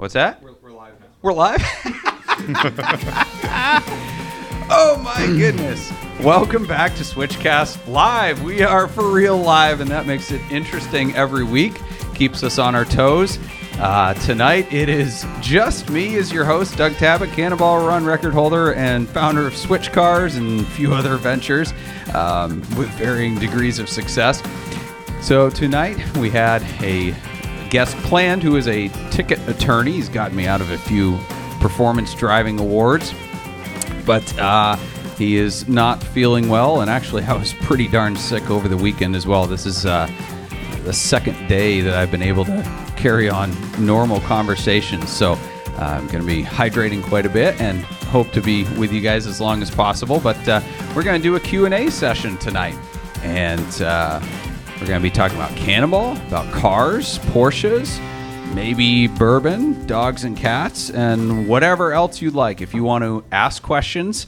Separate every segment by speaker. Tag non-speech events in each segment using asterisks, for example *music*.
Speaker 1: What's that?
Speaker 2: We're, we're live now.
Speaker 1: We're live? *laughs* oh my goodness. Welcome back to Switchcast Live. We are for real live, and that makes it interesting every week, keeps us on our toes. Uh, tonight, it is just me as your host, Doug Tabbutt, Cannonball Run record holder and founder of Switch Cars and a few other ventures um, with varying degrees of success. So, tonight we had a guest planned who is a ticket attorney. He's gotten me out of a few performance driving awards, but uh, he is not feeling well. And actually, *laughs* I was pretty darn sick over the weekend as well. This is uh, the second day that I've been able to carry on normal conversations. So, uh, I'm going to be hydrating quite a bit and hope to be with you guys as long as possible. But uh, we're going to do a Q&A session tonight. And uh, we're going to be talking about Cannonball, about cars, Porsches, maybe bourbon, dogs and cats, and whatever else you'd like. If you want to ask questions,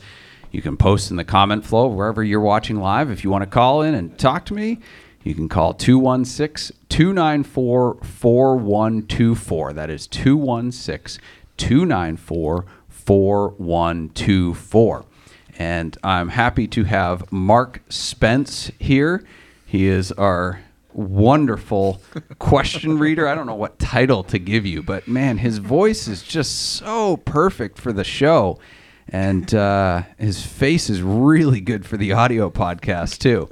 Speaker 1: you can post in the comment flow wherever you're watching live. If you want to call in and talk to me, you can call 216 294 4124. That is 216 294 4124. And I'm happy to have Mark Spence here. He is our wonderful question reader. I don't know what title to give you, but man, his voice is just so perfect for the show. And uh, his face is really good for the audio podcast, too.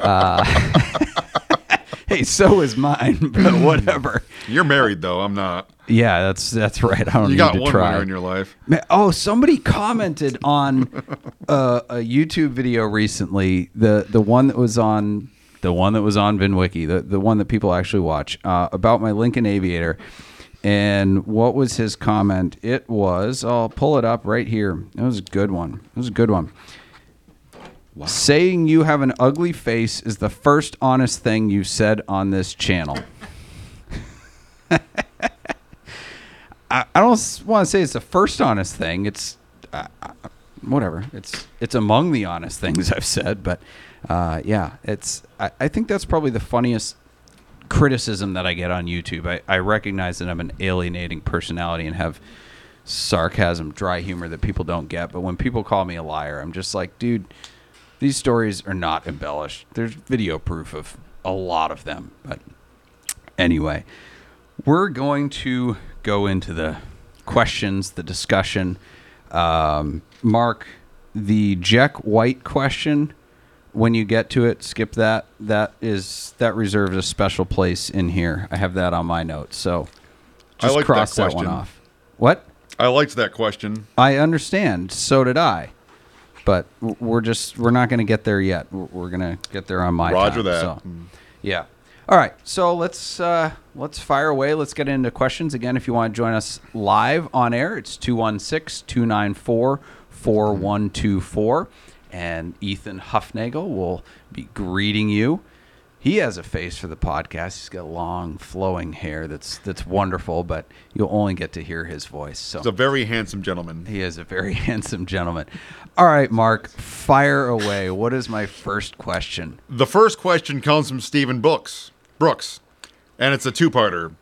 Speaker 1: Uh, *laughs* hey, so is mine, *laughs* but whatever.
Speaker 3: You're married though. I'm not.
Speaker 1: Yeah, that's that's right. I don't
Speaker 3: You
Speaker 1: need
Speaker 3: got
Speaker 1: to
Speaker 3: one
Speaker 1: try.
Speaker 3: winner in your life.
Speaker 1: Man, oh, somebody commented on uh, a YouTube video recently. The the one that was on the one that was on VinWiki, the the one that people actually watch uh, about my Lincoln Aviator. And what was his comment? It was I'll pull it up right here. It was a good one. It was a good one. Saying you have an ugly face is the first honest thing you said on this channel. *laughs* I, I don't want to say it's the first honest thing. It's uh, uh, whatever. It's it's among the honest things I've said, but uh, yeah, it's. I, I think that's probably the funniest criticism that I get on YouTube. I, I recognize that I'm an alienating personality and have sarcasm, dry humor that people don't get. But when people call me a liar, I'm just like, dude, these stories are not embellished. There's video proof of a lot of them. But anyway, we're going to go into the questions, the discussion. Um, Mark, the Jack White question. When you get to it, skip that. That is that reserves a special place in here. I have that on my notes, so just
Speaker 3: like
Speaker 1: cross that, one off. What?
Speaker 3: I liked that question.
Speaker 1: I understand. So did I. But we're just we're not going to get there yet. We're- going to get there on my
Speaker 3: Roger
Speaker 1: time,
Speaker 3: that.
Speaker 1: so. Yeah. All right. So let's uh, let's fire away. Let's get into questions again. If you want to join us live on air, it's 216-294-4124 and Ethan Huffnagel will be greeting you. He has a face for the podcast. He's got long flowing hair that's that's wonderful, but you'll only get to hear his voice. So
Speaker 3: He's a very handsome gentleman.
Speaker 1: he is a very *laughs* handsome gentleman. All right, Mark, fire away. What is my first question?
Speaker 3: The first question comes from Stephen Brooks. Brooks, and it's a two-parter.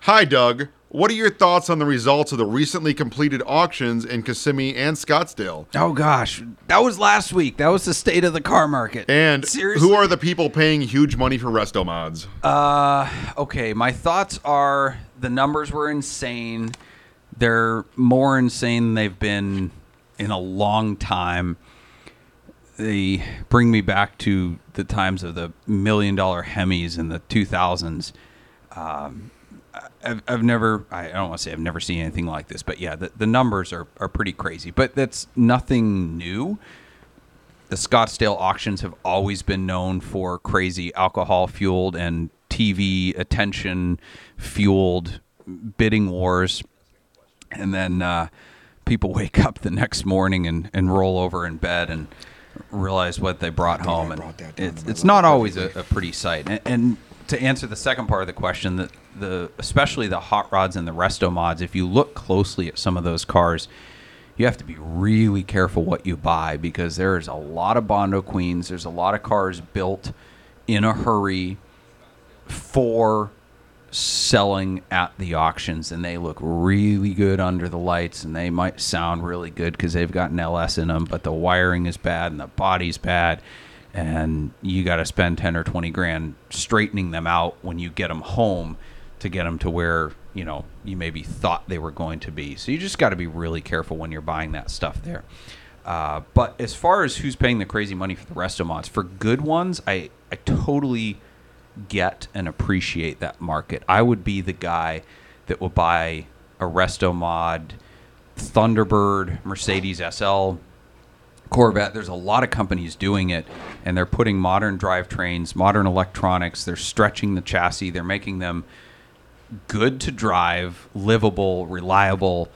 Speaker 3: Hi, Doug. What are your thoughts on the results of the recently completed auctions in Kissimmee and Scottsdale?
Speaker 1: Oh gosh, that was last week. That was the state of the car market.
Speaker 3: And
Speaker 1: seriously,
Speaker 3: who are the people paying huge money for resto mods?
Speaker 1: Uh, okay. My thoughts are the numbers were insane. They're more insane than they've been in a long time. They bring me back to the times of the million dollar Hemis in the 2000s. Um, I've, I've never, I don't want to say I've never seen anything like this, but yeah, the, the numbers are, are pretty crazy. But that's nothing new the Scottsdale auctions have always been known for crazy alcohol fueled and TV attention fueled bidding wars. And then uh, people *laughs* wake up the next morning and, and roll over in bed and realize what they brought home. And it's, it's not always a, a pretty sight. And, and to answer the second part of the question, the, the especially the hot rods and the resto mods, if you look closely at some of those cars, you have to be really careful what you buy because there's a lot of Bondo Queens. There's a lot of cars built in a hurry for selling at the auctions and they look really good under the lights and they might sound really good because they've got an LS in them, but the wiring is bad and the body's bad. And you got to spend 10 or 20 grand straightening them out when you get them home to get them to where, you know, you maybe thought they were going to be. So you just got to be really careful when you're buying that stuff there. Uh, but as far as who's paying the crazy money for the resto mods, for good ones, I, I totally get and appreciate that market. I would be the guy that will buy a resto mod, Thunderbird, Mercedes SL, Corvette. There's a lot of companies doing it, and they're putting modern drivetrains, modern electronics. They're stretching the chassis. They're making them good to drive, livable, reliable,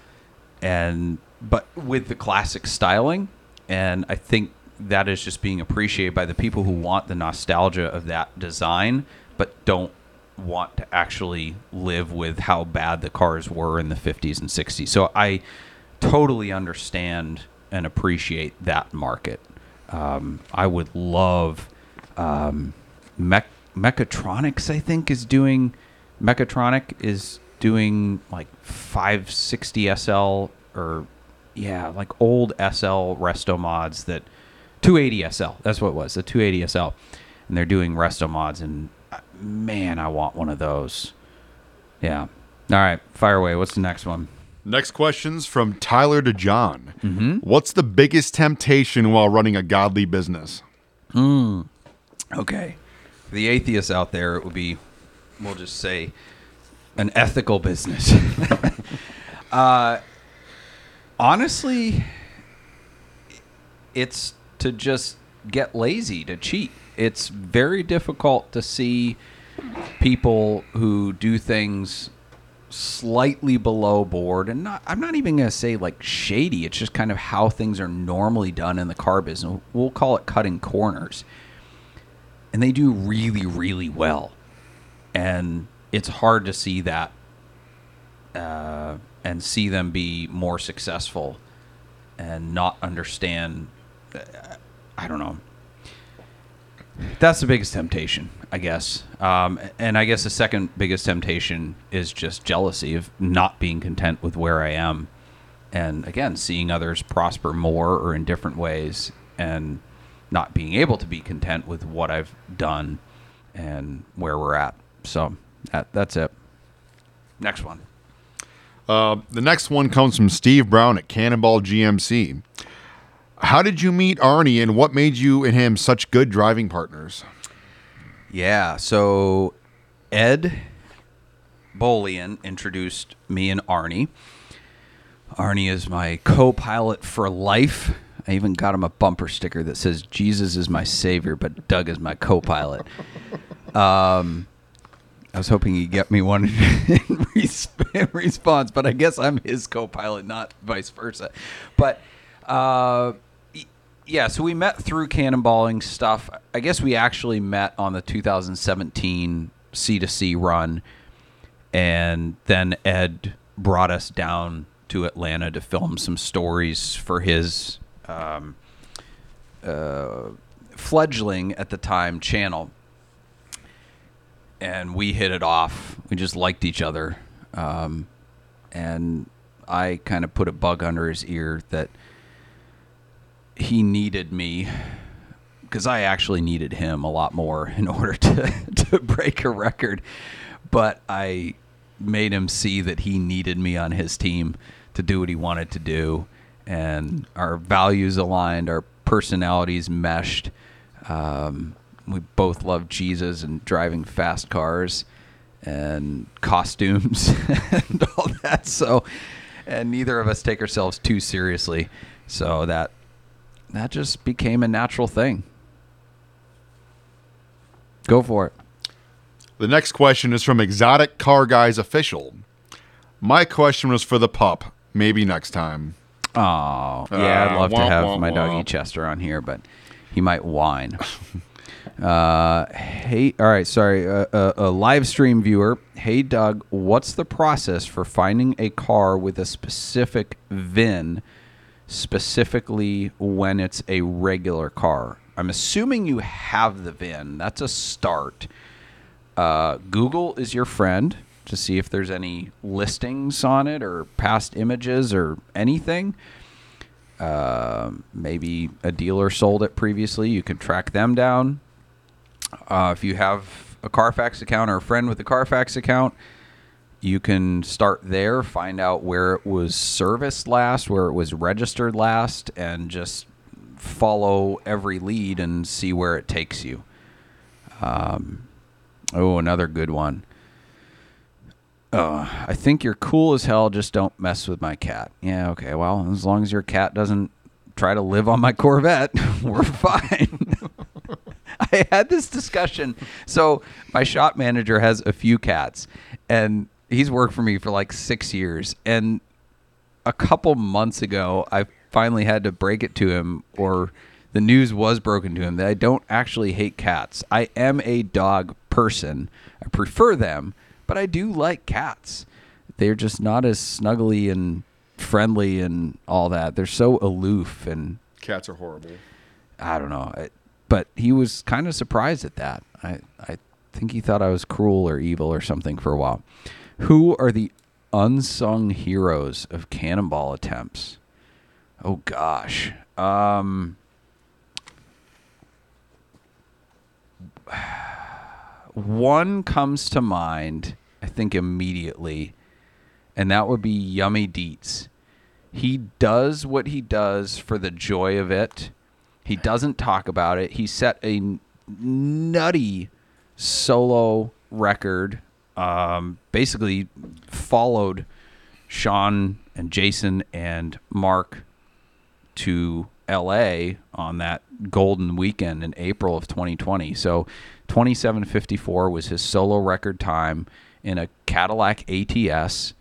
Speaker 1: and but with the classic styling. And I think that is just being appreciated by the people who want the nostalgia of that design, but don't want to actually live with how bad the cars were in the 50s and 60s. So I totally understand and appreciate that market. Um, I would love um, Mech- Mechatronics. I think is doing Mechatronik is doing like 560 SL or yeah, like old SL resto mods that 280 SL. That's what it was, the 280 SL, and they're doing resto mods. And uh, man, I want one of those. Yeah. All right, fire away. What's the next one?
Speaker 3: Next question's from Tyler to John. What's the biggest temptation while running a godly business? Hmm.
Speaker 1: Okay. For the atheists out there, it would be, we'll just say, an ethical business. *laughs* uh, honestly, it's to just get lazy, to cheat. It's very difficult to see people who do things slightly below board and not I'm not even going to say like shady it's just kind of how things are normally done in the car business we'll call it cutting corners and they do really really well and it's hard to see that uh, and see them be more successful and not understand uh, i don't know. That's the biggest temptation i guess. Um, and i guess the second biggest temptation is just jealousy of not being content with where i am and again seeing others prosper more or in different ways and not being able to be content with what i've done and where we're at so that, that's it next one
Speaker 3: Uh, the next one comes from Steve Brown at Cannonball GMC. How did you meet Arne and what made you and him such good driving partners?
Speaker 1: Yeah, so Ed Bolian introduced me and Arne. Arne is my co pilot for life. I even got him a bumper sticker that says, Jesus is my savior, but Doug is my co pilot. *laughs* Um, I was hoping he'd get me one *laughs* in, response, but I guess I'm his co pilot, not vice versa. But uh, yeah, so we met through cannonballing stuff. I guess we actually met on the 2017 C2C run, and then Ed brought us down to Atlanta to film some stories for his um, uh, fledgling at the time channel. And we hit it off. We just liked each other. Um, and I kind of put a bug under his ear that he needed me because I actually needed him a lot more *laughs* in order to, *laughs* to break a record. But I made him see that he needed me on his team to do what he wanted to do. And our values aligned, our personalities meshed. Um, we both love Jesus and driving fast cars and costumes *laughs* and all that. So, and neither of us take ourselves too seriously. So that that just became a natural thing. Go for it.
Speaker 3: The next question is from Exotic Car Guys Official. My question was for the pup. Maybe next time.
Speaker 1: Oh, yeah, I'd
Speaker 3: Uh,
Speaker 1: love to have
Speaker 3: womp,
Speaker 1: my doggy. Chester on here, but he might whine. *laughs* uh, hey, all right, sorry. Uh, uh, a live stream viewer. Hey, Doug, what's the process for finding a car with a specific VIN, specifically when it's a regular car? I'm assuming you have the VIN. That's a start. Uh, Google is your friend. to see if there's any listings on it or past images or anything. Uh, maybe a dealer sold it previously. You can track them down. Uh, if you have a Carfax account or a friend with a Carfax account, you can start there, find out where it was serviced last, where it was registered last, and just follow every lead and see where it takes you. Um, oh, another good one. Uh, I think you're cool as hell. Just don't mess with my cat. Yeah, okay. Well, as long as your cat doesn't try to live on my Corvette, *laughs* we're fine. *laughs* *laughs* I had this discussion. So my shop manager has a few cats, and he's worked for me for like six years. And a couple months ago, I finally had to break it to him, or the news was broken to him that I don't actually hate cats. I am a dog person. I prefer them, but I do like cats. They're just not as snuggly and friendly and all that. They're so aloof and
Speaker 3: Cats are horrible.
Speaker 1: I don't know. I, but he was kind of surprised at that. I, I think he thought I was cruel or evil or something for a while. Who are the unsung heroes of cannonball attempts? Oh gosh. Um, one comes to mind, I think immediately, and that would be Yummy Deets. He does what he does for the joy of it. He doesn't talk about it. He set a nutty solo record. Um, basically, followed Sean and Jason and Mark to LA on that golden weekend in April of 2020. So 2754 was his solo record time in a Cadillac ATS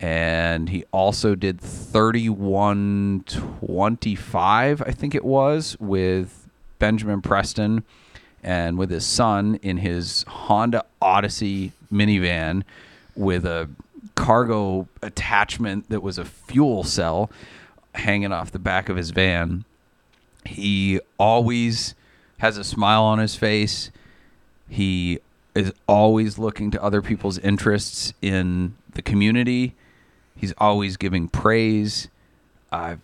Speaker 1: and he also did 3125 I think it was with Benjamin Preston and with his son in his Honda Odyssey minivan with a cargo attachment that was a fuel cell hanging off the back of his van. He always has a smile on his face. He is always looking to other people's interests in the community. He's always giving praise. Uh,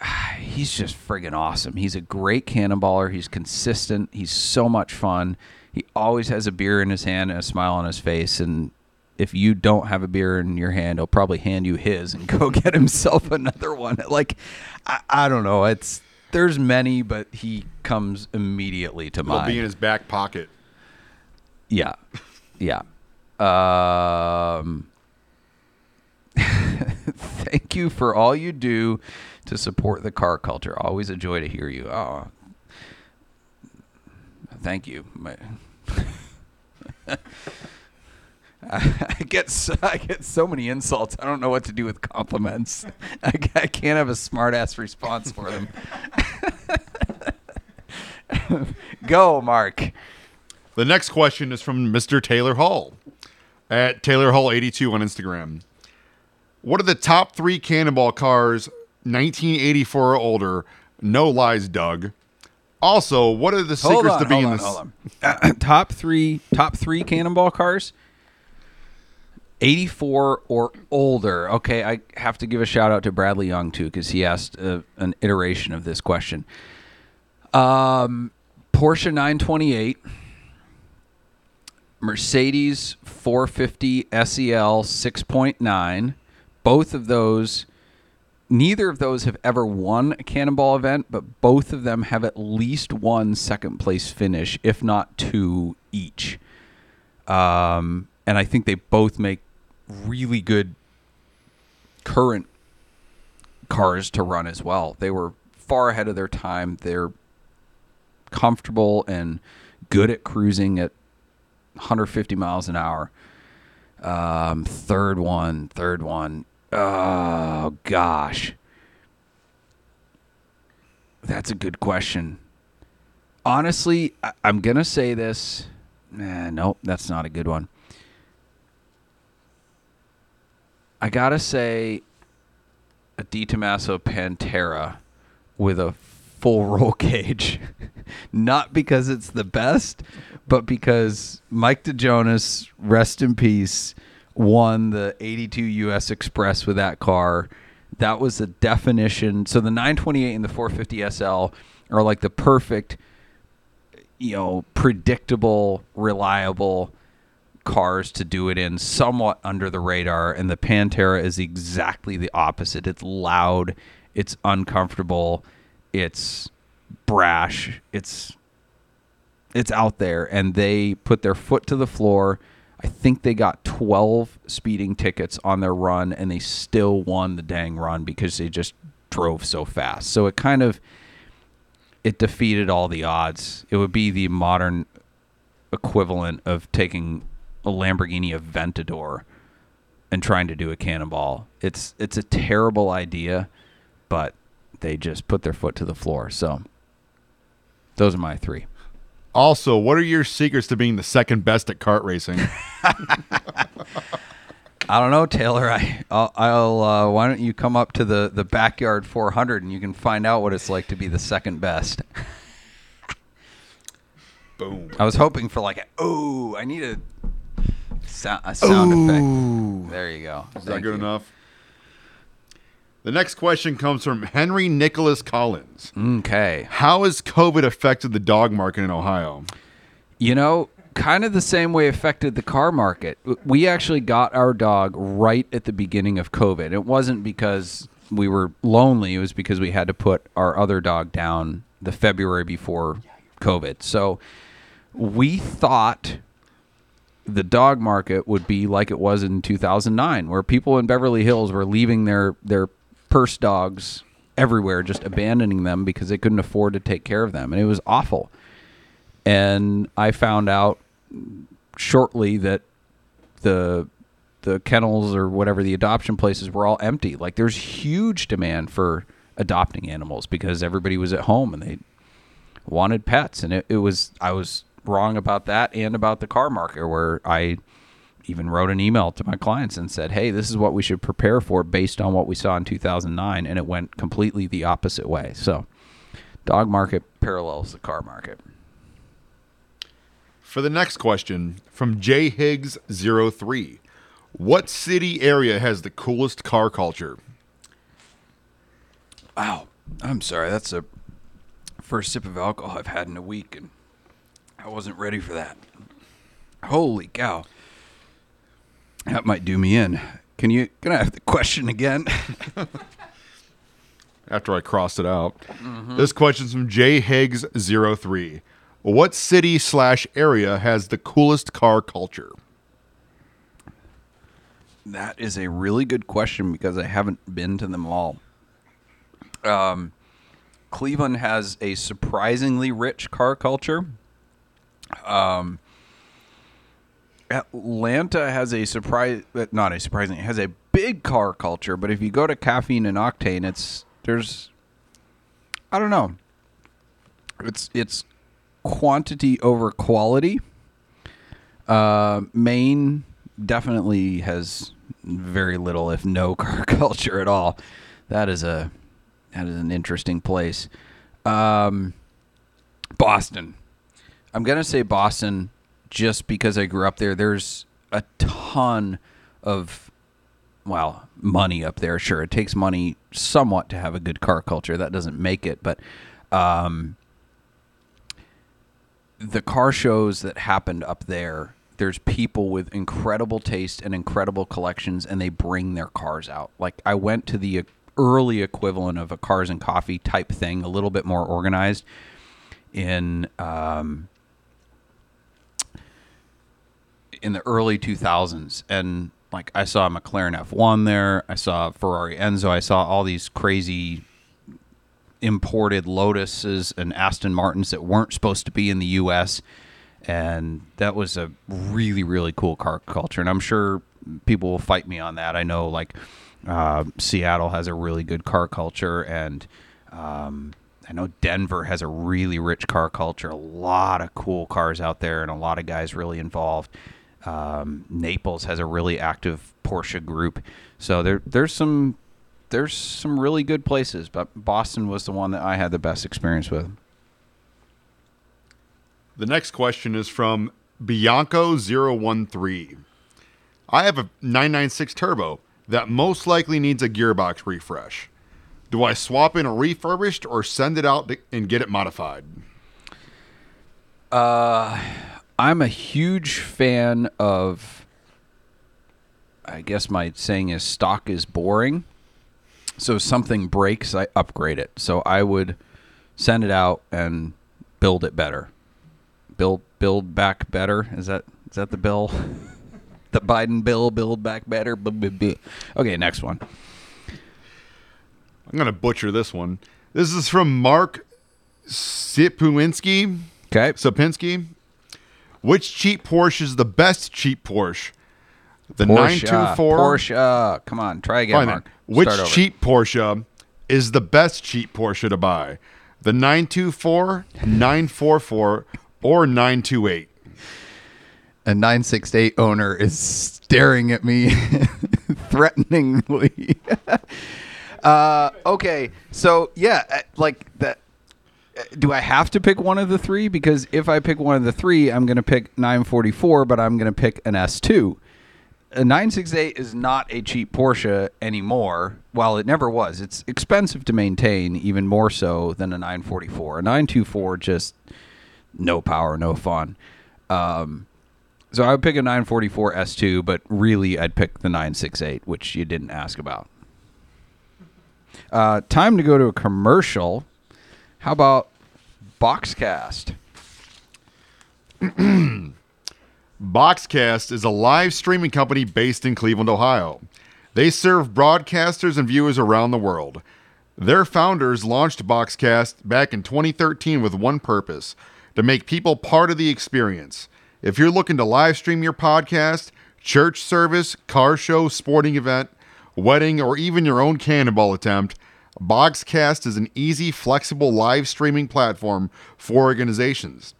Speaker 1: *sighs* he's just friggin' awesome. He's a great cannonballer. He's consistent. He's so much fun. He always has a beer in his hand and a smile on his face. And if you don't have a beer in your hand, he'll probably hand you his and *laughs* go get himself another one. Like, I, I don't know. It's there's many, but he comes immediately to
Speaker 3: It'll
Speaker 1: mind.
Speaker 3: be in his back pocket.
Speaker 1: Yeah. Yeah. *laughs* Um, *laughs* thank you for all you do to support the car culture. Always a joy to hear you. Oh, thank you. *laughs* I get so, I get so many insults. I don't know what to do with compliments. *laughs* I, I can't have a smart ass response for them. Go, Mark.
Speaker 3: The next question is from Mr. Taylor Hall at Taylor Hall 82 on Instagram. What are the top three cannonball cars 1984 or older? No lies, Doug. Also, what are the secrets
Speaker 1: on,
Speaker 3: to being
Speaker 1: on,
Speaker 3: this? *clears throat*
Speaker 1: top three, top three cannonball cars. 84 or older. Okay, I have to give a shout out to Bradley Young too because he asked uh, an iteration of this question. Um, Porsche 928, Mercedes 450 SEL 6.9. Both of those, neither of those have ever won a cannonball event, but both of them have at least one second place finish, if not two each. Um, and I think they both make really good current cars to run as well. They were far ahead of their time. They're comfortable and good at cruising at 150 miles an hour. Um, third one, third one. Oh gosh, that's a good question. Honestly, I- I'm gonna say this. Nah, nope, that's not a good one. I gotta say, a De Tomaso Pantera with a full *laughs* roll cage. Not because it's the best, but because Mike DeJonas, rest in peace, won the 82 US Express with that car. That was the definition. So the 928 and the 450 SL are like the perfect, you know, predictable, reliable cars to do it in, somewhat under the radar. And the Pantera is exactly the opposite. It's loud, it's uncomfortable, it's brash, it's it's out there and they put their foot to the floor. I think they got 12 speeding tickets on their run and they still won the dang run because they just drove so fast. So it kind of it defeated all the odds. It would be the modern equivalent of taking a Lamborghini Aventador and trying to do a cannonball. It's it's a terrible idea, but they just put their foot to the floor. So those are my three.
Speaker 3: Also, what are your secrets to being the second best at kart racing? *laughs*
Speaker 1: I don't know, Taylor. I, I'll, I'll uh, why don't you come up to the, the backyard 400 and you can find out what it's like to be the second best. *laughs*
Speaker 3: Boom.
Speaker 1: I was hoping for like, a, oh, I need a, sound, a sound effect. There you go.
Speaker 3: Is that good enough? The next question comes from Henry Nicholas Collins.
Speaker 1: Okay.
Speaker 3: How has COVID affected the dog market in Ohio?
Speaker 1: You know, kind of the same way affected the car market. We actually got our dog right at the beginning of COVID. It wasn't because we were lonely, it was because we had to put our other dog down the February before COVID. So we thought the dog market would be like it was in 2009 where people in Beverly Hills were leaving their their purse dogs everywhere just abandoning them because they couldn't afford to take care of them and it was awful. And I found out shortly that the the kennels or whatever the adoption places were all empty. Like there's huge demand for adopting animals because everybody was at home and they wanted pets and it, it was I was wrong about that and about the car market where I even wrote an email to my clients and said, "Hey, this is what we should prepare for based on what we saw in 2009," and it went completely the opposite way. So, dog market parallels the car market.
Speaker 3: For the next question from J Higgs 03. What city area has the coolest car culture?
Speaker 1: Wow, I'm sorry. That's a first sip of alcohol I've had in a week, and I wasn't ready for that. Holy cow! That might do me in. Can you? Can I have the question again? *laughs*
Speaker 3: After I crossed it out. This question's from J Higgs 03. What city slash area has the coolest car culture?
Speaker 1: That is a really good question because I haven't been to them all. Um, Cleveland has a surprisingly rich car culture. Um, Atlanta has a surprise, uh, not a surprising, has a big car culture. But if you go to caffeine and octane, it's there's, I don't know, it's it's quantity over quality. Uh, Maine definitely has very little, if no, *laughs* car culture at all. That is a that is an interesting place. Um, Boston. I'm gonna say Boston just because I grew up there. There's a ton of well money up there. Sure, it takes money somewhat to have a good car culture. That doesn't make it, but um, the car shows that happened up there there's people with incredible taste and incredible collections and they bring their cars out like i went to the early equivalent of a cars and coffee type thing a little bit more organized in um, in the early 2000s and like i saw a mclaren f1 there i saw ferrari enzo i saw all these crazy imported Lotuses and Aston Martins that weren't supposed to be in the U.S. And that was a really, really cool car culture. And I'm sure people will fight me on that. I know, like, uh, Seattle has a really good car culture, and um, I know Denver has a really rich car culture. A lot of cool cars out there, and a lot of guys really involved. Um, Naples has a really active Porsche group. So there, there's some there's some really good places, but Boston was the one that I had the best experience with.
Speaker 3: The next question is from Bianco013. I have a 996 turbo that most likely needs a gearbox refresh. Do I swap in a refurbished or send it out and get it modified?
Speaker 1: I'm a huge fan of. I guess my saying is stock is boring. So something breaks, I upgrade it. So I would send it out and build it better. Build build back better. Is that is that the bill? *laughs* the Biden bill, build back better. Okay, next one.
Speaker 3: I'm going to butcher this one. This is from Mark Sipuinski.
Speaker 1: Okay.
Speaker 3: Sapinski. Which cheap Porsche is the best cheap Porsche? The
Speaker 1: Porsche.
Speaker 3: 924.
Speaker 1: Porsche. Come on, try again,
Speaker 3: Fine.
Speaker 1: Mark.
Speaker 3: Which
Speaker 1: Start over.
Speaker 3: cheap Porsche is the best cheap Porsche to buy? The 924, 944, or 928?
Speaker 1: a 968 owner is staring at me *laughs* threateningly. *laughs* uh, okay, so yeah, uh, like that. Do I have to pick one of the three? Because if I pick one of the three, I'm going to pick 944, but I'm going to pick an S2. A 968 is not a cheap Porsche anymore. Well, it never was. It's expensive to maintain, even more so than a 944. A 924 just no power, no fun. Um, so I would pick a 944 S2, but really I'd pick the 968, which you didn't ask about. Uh, time to go to a commercial. How about Boxcast?
Speaker 3: Boxcast is a live streaming company based in Cleveland, Ohio. They serve broadcasters and viewers around the world. Their founders launched Boxcast back in 2013 with one purpose to make people part of the experience. If you're looking to live stream your podcast, church service, car show, sporting event, wedding, or even your own cannonball attempt, Boxcast is an easy, flexible live streaming platform for organizations.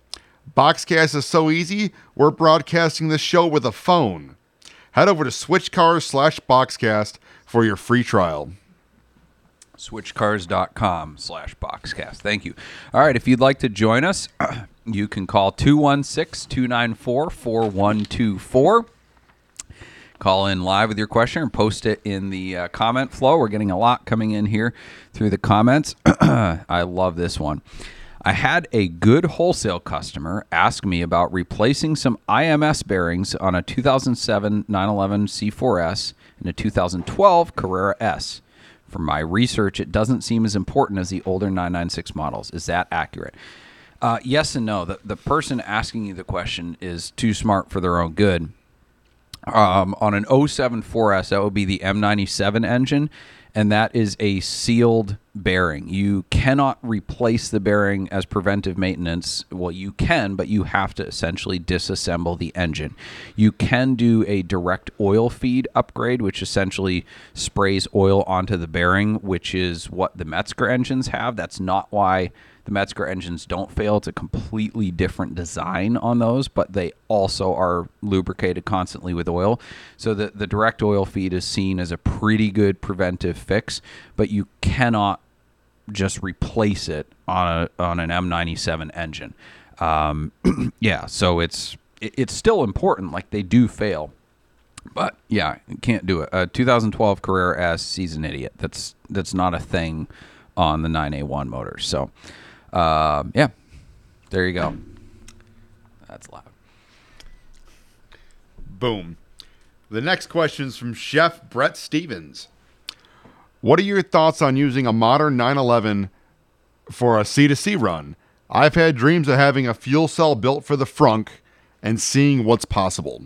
Speaker 3: Boxcast is so easy, we're broadcasting this show with a phone. Head over to switchcars slash boxcast for your free trial.
Speaker 1: switchcars.com slash boxcast thank you all right if you'd like to join us *clears throat* you can call 216-294-4124 call in live with your question and post it in the uh, comment flow we're getting a lot coming in here through the comments *clears throat* i love this one I had a good wholesale customer ask me about replacing some IMS bearings on a 2007 911 C4S and a 2012 Carrera S. From my research, it doesn't seem as important as the older 996 models. Is that accurate? Uh, yes and no. The, the person asking you the question is too smart for their own good. Um, on an 07 4S, that would be the M97 engine, and that is a sealed bearing. You cannot replace the bearing as preventive maintenance. Well, you can, but you have to essentially disassemble the engine. You can do a direct oil feed upgrade, which essentially sprays oil onto the bearing, which is what the Mezger engines have. That's not why the Mezger engines don't fail. It's a completely different design on those, but they also are lubricated constantly with oil. So the, the direct oil feed is seen as a pretty good preventive fix, but you cannot just replace it on a on an M97 engine. Um, *clears throat* yeah, so it's it, it's still important. Like they do fail, but yeah, can't do it. A 2012 Carrera S, he's an idiot. That's that's not a thing on the 9A1 motors. So, um, yeah, there you go. That's loud.
Speaker 3: Boom. The next question is from Chef Brett Stevens. What are your thoughts on using a modern 911 for a C2C run? I've had dreams of having a fuel cell built for the frunk and seeing what's possible.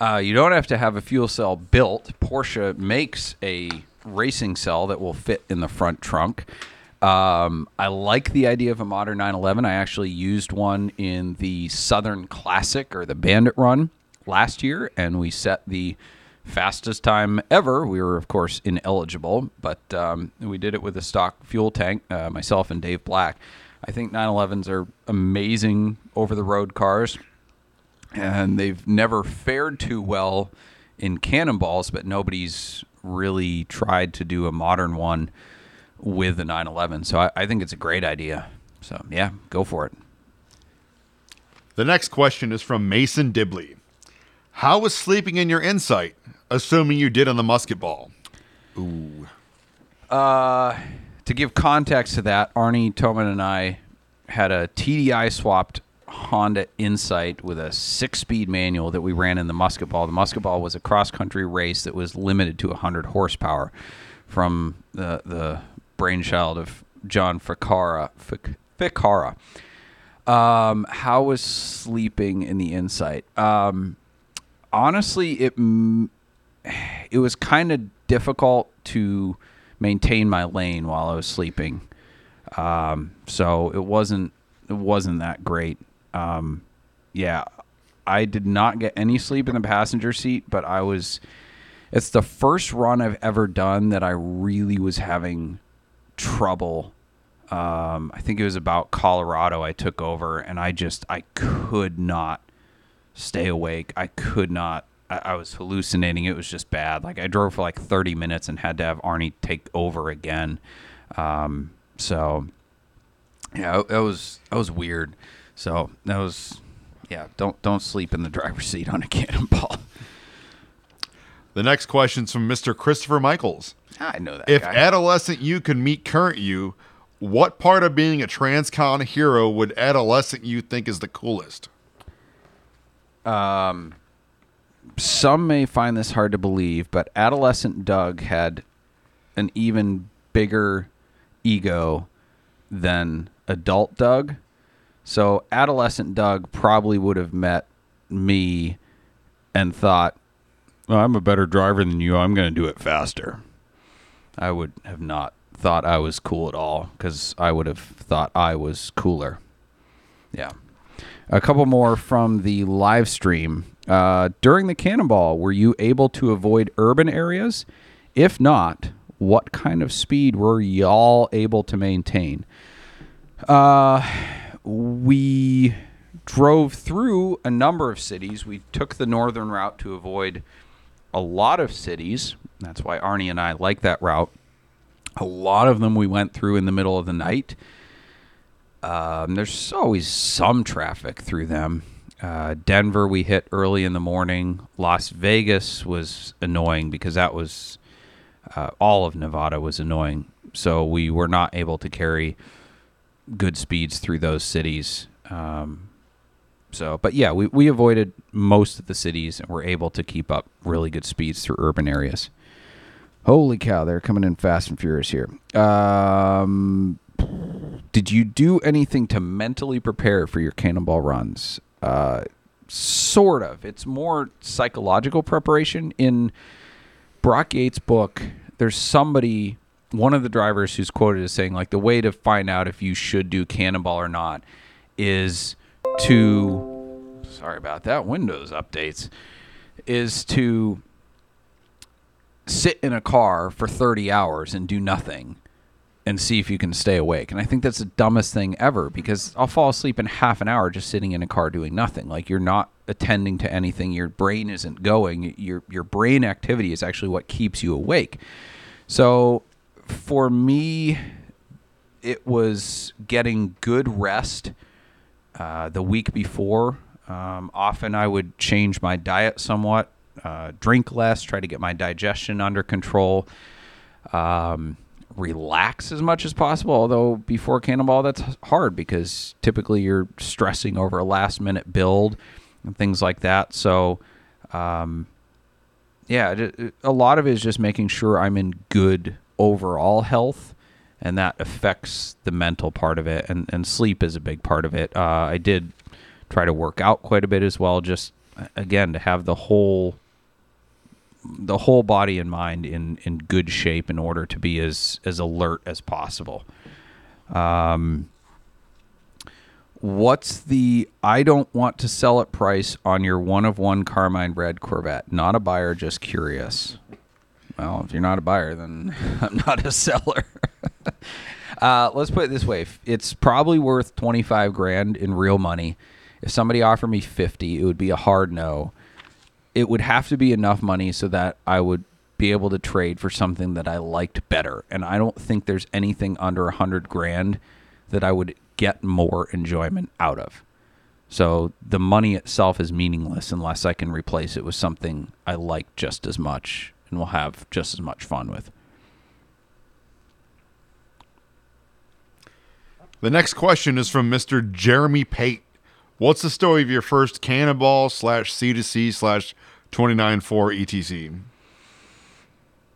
Speaker 1: Uh, you don't have to have a fuel cell built. Porsche makes a racing cell that will fit in the front trunk. Um, I like the idea of a modern 911. I actually used one in the Southern Classic or the Bandit Run last year, and we set the fastest time ever. We were, of course, ineligible, but um, we did it with a stock fuel tank, uh, myself and Dave Black. I think 911s are amazing over the road cars and they've never fared too well in cannonballs, but nobody's really tried to do a modern one with the 911. So I, I think it's a great idea. So yeah, go for it.
Speaker 3: The next question is from Mason Dibley. How was sleeping in your insight, assuming you did on the musket ball? Ooh.
Speaker 1: Uh, to give context to that, Arne Toman and I had a TDI swapped Honda Insight with a six speed manual that we ran in the musket ball. The musket ball was a cross country race that was limited to 100 horsepower from the, the brainchild of John Ficara. Fic- Ficara. Um, how was sleeping in the Insight? Um, honestly, it it was kind of difficult to maintain my lane while I was sleeping. Um, so it wasn't it wasn't that great. Um, yeah, I did not get any sleep in the passenger seat, but I was. It's the first run I've ever done that I really was having trouble. Um, I think it was about Colorado. I took over, and I just I could not stay awake. I could not. I, I was hallucinating. It was just bad. Like I drove for like 30 minutes and had to have Arne take over again. Um, so yeah, that was that was weird. So that was yeah. Don't don't sleep in the driver's seat on a *laughs* cannonball.
Speaker 3: The next question's from Mr. Christopher Michaels.
Speaker 1: I know that
Speaker 3: If
Speaker 1: guy.
Speaker 3: adolescent you could meet current you, what part of being a transcon hero would adolescent you think is the coolest?
Speaker 1: Um, Some may find this hard to believe, but adolescent Doug had an even bigger ego than adult Doug. So adolescent Doug probably would have met me and thought, well, I'm a better driver than you. I'm going to do it faster. I would have not thought I was cool at all because I would have thought I was cooler. Yeah. A couple more from the live stream. Uh, during the cannonball, were you able to avoid urban areas? If not, what kind of speed were y'all able to maintain? Uh, we drove through a number of cities. We took the northern route to avoid a lot of cities. That's why Arne and I like that route. A lot of them we went through in the middle of the night. Um, there's always some traffic through them. Uh, Denver we hit early in the morning. Las Vegas was annoying because that was uh, all of Nevada was annoying. So we were not able to carry good speeds through those cities. Um, so, but yeah, we, we avoided most of the cities and were able to keep up really good speeds through urban areas. Holy cow, they're coming in fast and furious here. Um, did you do anything to mentally prepare for your cannonball runs? Uh, sort of. It's more psychological preparation. In Brock Yates' book, there's somebody, one of the drivers who's quoted as saying, like, the way to find out if you should do cannonball or not is to, sorry about that, Windows updates, is to sit in a car for 30 hours and do nothing and see if you can stay awake. And I think that's the dumbest thing ever because I'll fall asleep in half an hour just sitting in a car doing nothing. Like you're not attending to anything, your brain isn't going. Your your brain activity is actually what keeps you awake. So for me it was getting good rest uh, the week before. Um, often I would change my diet somewhat, uh, drink less, try to get my digestion under control, um, relax as much as possible. Although before Cannonball, that's hard because typically you're stressing over a last minute build and things like that. So, um, yeah, a lot of it is just making sure I'm in good overall health, and that affects the mental part of it. And, and sleep is a big part of it. Uh, I did try to work out quite a bit as well, just again to have the whole the whole body and mind in in good shape in order to be as as alert as possible. Um, what's the I don't want to sell it price on your one of one Carmine Red Corvette? Not a buyer, just curious. Well, if you're not a buyer, then *laughs* I'm not a seller. *laughs* *laughs* uh, let's put it this way: it's probably worth twenty five grand in real money. If somebody offered me fifty, it would be a hard no. It would have to be enough money so that I would be able to trade for something that I liked better. And I don't think there's anything under a hundred grand that I would get more enjoyment out of. So the money itself is meaningless unless I can replace it with something I like just as much and will have just as much fun with.
Speaker 3: The next question is from Mr. Jeremy Pate. What's the story of your first Cannonball slash C2C slash 29.4 ETC?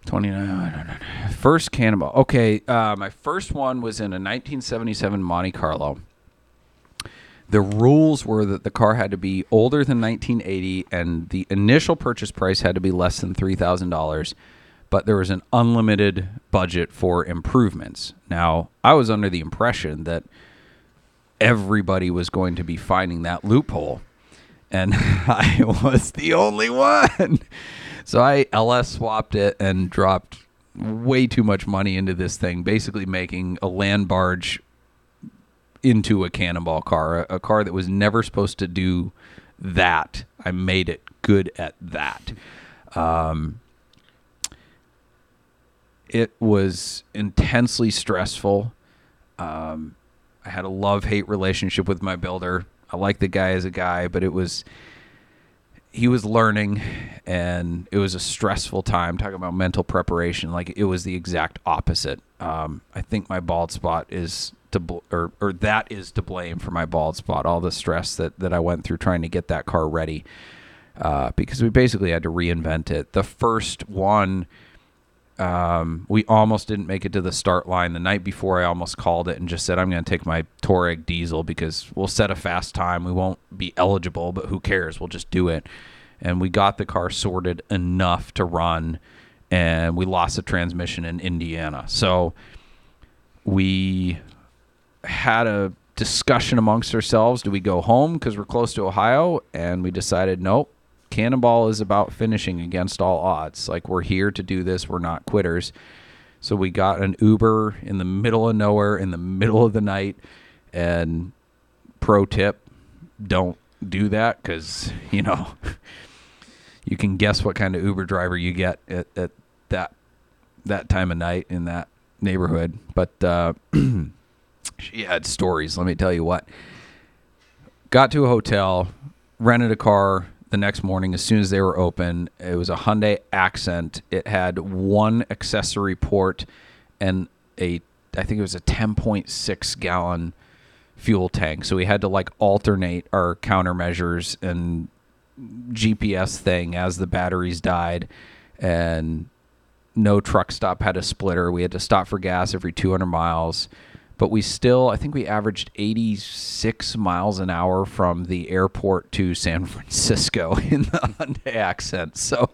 Speaker 1: 29 first cannonball okay uh, my first one was in a 1977 monte carlo the rules were that the car had to be older than 1980 and the initial purchase price had to be less than $3000 but there was an unlimited budget for improvements now i was under the impression that everybody was going to be finding that loophole and *laughs* i was the only one so I LS swapped it and dropped way too much money into this thing, basically making a land barge into a cannonball car, a, a car that was never supposed to do that. I made it good at that. Um, it was intensely stressful. Um, I had a love hate relationship with my builder. I like the guy as a guy, but it was he was learning and it was a stressful time talking about mental preparation like it was the exact opposite um, i think my bald spot is to bl- or, or that is to blame for my bald spot all the stress that, that i went through trying to get that car ready uh, because we basically had to reinvent it the first one um, we almost didn't make it to the start line the night before. I almost called it and just said I'm going to take my Touareg diesel because we'll set a fast time. We won't be eligible, but who cares? We'll just do it. And we got the car sorted enough to run, and we lost the transmission in Indiana. So we had a discussion amongst ourselves. Do we go home because we're close to Ohio? And we decided, nope, Cannonball is about finishing against all odds. Like we're here to do this. We're not quitters. So we got an Uber in the middle of nowhere in the middle of the night. And pro tip, don't do that because you know *laughs* you can guess what kind of Uber driver you get at, at that that time of night in that neighborhood. But uh, *clears throat* she had stories. Let me tell you what. Got to a hotel, rented a car the next morning as soon as they were open. It was a Hyundai Accent. It had one accessory port and a I think it was a 10.6 gallon fuel tank. So we had to like alternate our countermeasures and GPS thing as the batteries died and no truck stop had a splitter. We had to stop for gas every 200 miles but we still i think we averaged 86 miles an hour from the airport to san *laughs* francisco in the hyundai accent. So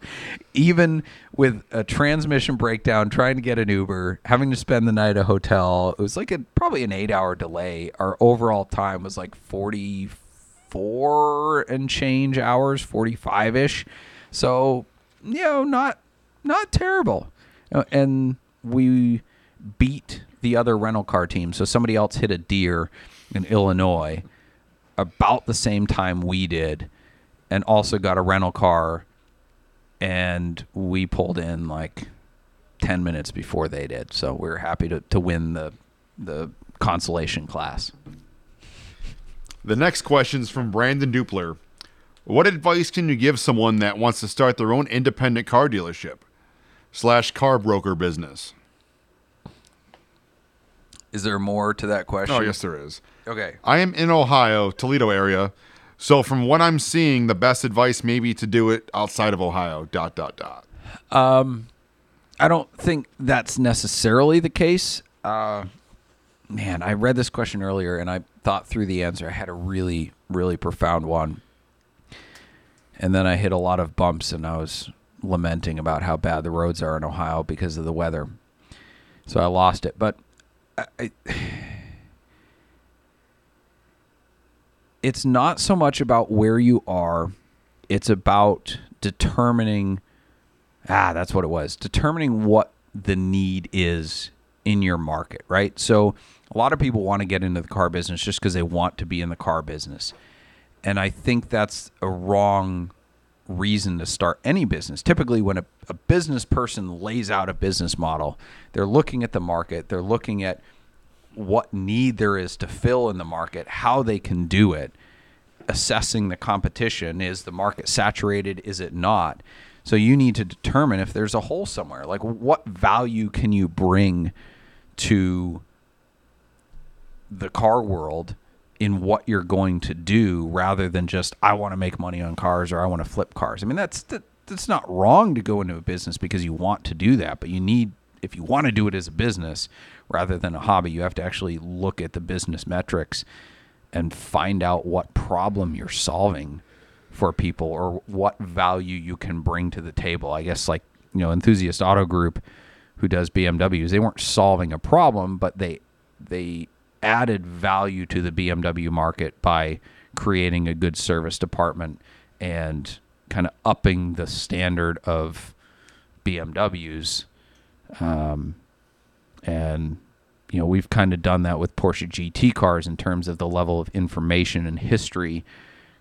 Speaker 1: even with a transmission breakdown trying to get an uber having to spend the night at a hotel it was like a probably an eight hour delay. Our overall time was like 44 and change hours 45ish so you know not not terrible. Uh, and we beat the other rental car team. So somebody else hit a deer in Illinois about the same time we did and also got a rental car and we pulled in like 10 minutes before they did. So we were happy to, to win the the consolation class.
Speaker 3: The next question is from Brandon Dupler. What advice can you give someone that wants to start their own independent car dealership slash car broker business?
Speaker 1: Is there more to that question?
Speaker 3: Oh, yes, there is.
Speaker 1: Okay.
Speaker 3: I am in Ohio, Toledo area. So from what I'm seeing, the best advice may be to do it outside of Ohio. Dot dot dot.
Speaker 1: Um, I don't think that's necessarily the case. Uh, man, I read this question earlier and I thought through the answer. I had a really, really profound one. And then I hit a lot of bumps and I was lamenting about how bad the roads are in Ohio because of the weather. So I lost it. But I, *sighs* it's not so much about where you are, it's about determining Ah, that's what it was. Determining what the need is in your market, right? So, a lot of people want to get into the car business just because they want to be in the car business. And I think that's a wrong reason to start any business. Typically, when a, a business person lays out a business model, they're looking at the market, they're looking at what need there is to fill in the market, how they can do it. assessing the competition. Is the market saturated? Is it not? So you need to determine if there's a hole somewhere. Like, what value can you bring to the car world in what you're going to do rather than just I want to make money on cars or I want to flip cars. I mean that's that, that's not wrong to go into a business because you want to do that, but you need if you want to do it as a business rather than a hobby, you have to actually look at the business metrics and find out what problem you're solving for people or what value you can bring to the table. I guess like, you know, Enthusiast Auto Group who does BMWs, they weren't solving a problem, but they they added value to the BMW market by creating a good service department and kind of upping the standard of BMWs. Um, and you know we've kind of done that with Porsche GT cars in terms of the level of information and history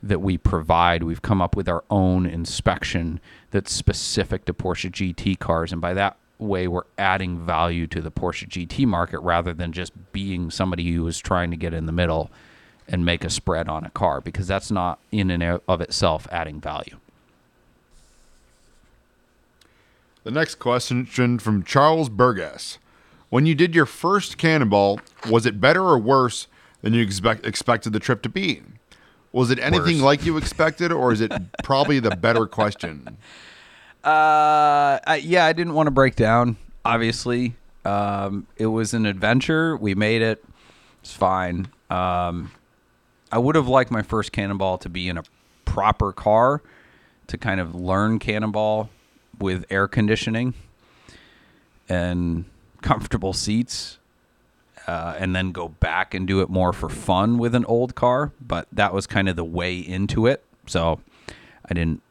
Speaker 1: that we provide. We've come up with our own inspection that's specific to Porsche GT cars, and by that way we're adding value to the Porsche GT market rather than just being somebody who is trying to get in the middle and make a spread on a car because that's not in and of itself adding value.
Speaker 3: The next question from Charles Burgess. When you did your first cannonball, was it better or worse than you expect, expected the trip to be? Was it anything worse. like you expected, or is it probably the better *laughs* question?
Speaker 1: Uh, I, yeah, I didn't want to break down. Obviously, um, it was an adventure. We made it. It's fine. Um, I would have liked my first cannonball to be in a proper car to kind of learn cannonball with air conditioning and comfortable seats uh, and then go back and do it more for fun with an old car but that was kind of the way into it so i didn't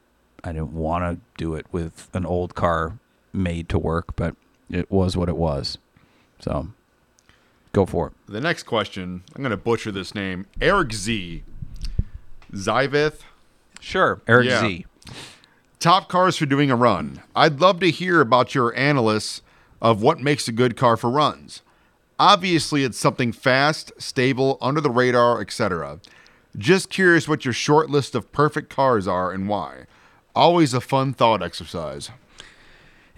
Speaker 1: I didn't want to do it with an old car made to work, but it was what it was. So go for it.
Speaker 3: The next question, I'm going to butcher this name. Eric Z. Zivith.
Speaker 1: Sure, Eric yeah. Z.
Speaker 3: Top cars for doing a run. I'd love to hear about your analysis of what makes a good car for runs. Obviously, it's something fast, stable, under the radar, etc. Just curious what your short list of perfect cars are and why. Always a fun thought exercise.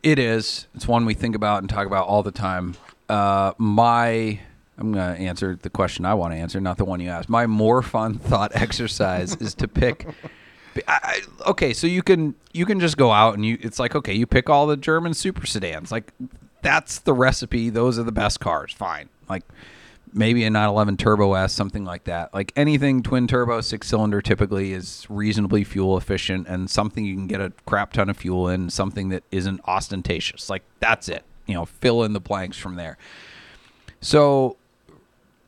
Speaker 1: It is. It's one we think about and talk about all the time. Uh, my, I'm going to answer the question I want to answer, not the one you asked. My more fun *laughs* thought exercise is to pick. I, I, okay, so you can you can just go out and you. It's like okay, you pick all the German super sedans. Like that's the recipe. Those are the best cars. Fine. Like maybe a 911 Turbo S, something like that. Like anything twin turbo, six cylinder typically is reasonably fuel efficient and something you can get a crap ton of fuel in, something that isn't ostentatious. Like that's it. You know, fill in the blanks from there. So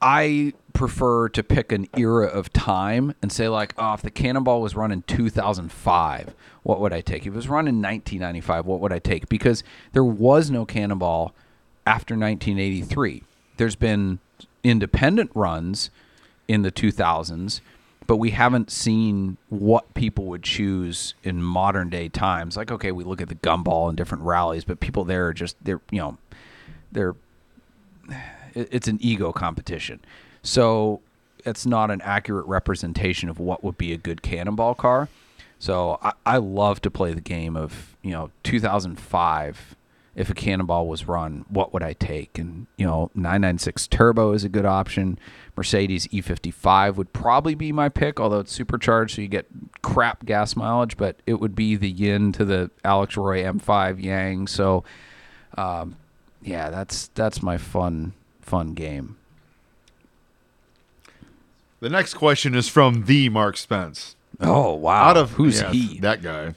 Speaker 1: I prefer to pick an era of time and say like, oh, if the Cannonball was run in 2005, what would I take? If it was run in 1995, what would I take? Because there was no Cannonball after 1983. There's been independent runs in the 2000s, but we haven't seen what people would choose in modern day times. Like, okay, we look at the gumball and different rallies, but people there are just they're you know they're it's an ego competition. So it's not an accurate representation of what would be a good cannonball car. So I, I love to play the game of you know 2005 if a cannonball was run, what would I take? And, you know, 996 turbo is a good option. Mercedes E55 would probably be my pick, although it's supercharged, so you get crap gas mileage, but it would be the yin to the Alex Roy M5 Yang. So, um, yeah, that's that's my fun fun game.
Speaker 3: The next question is from the Mark Spence.
Speaker 1: Oh wow! Out of who's yes, he?
Speaker 3: That guy.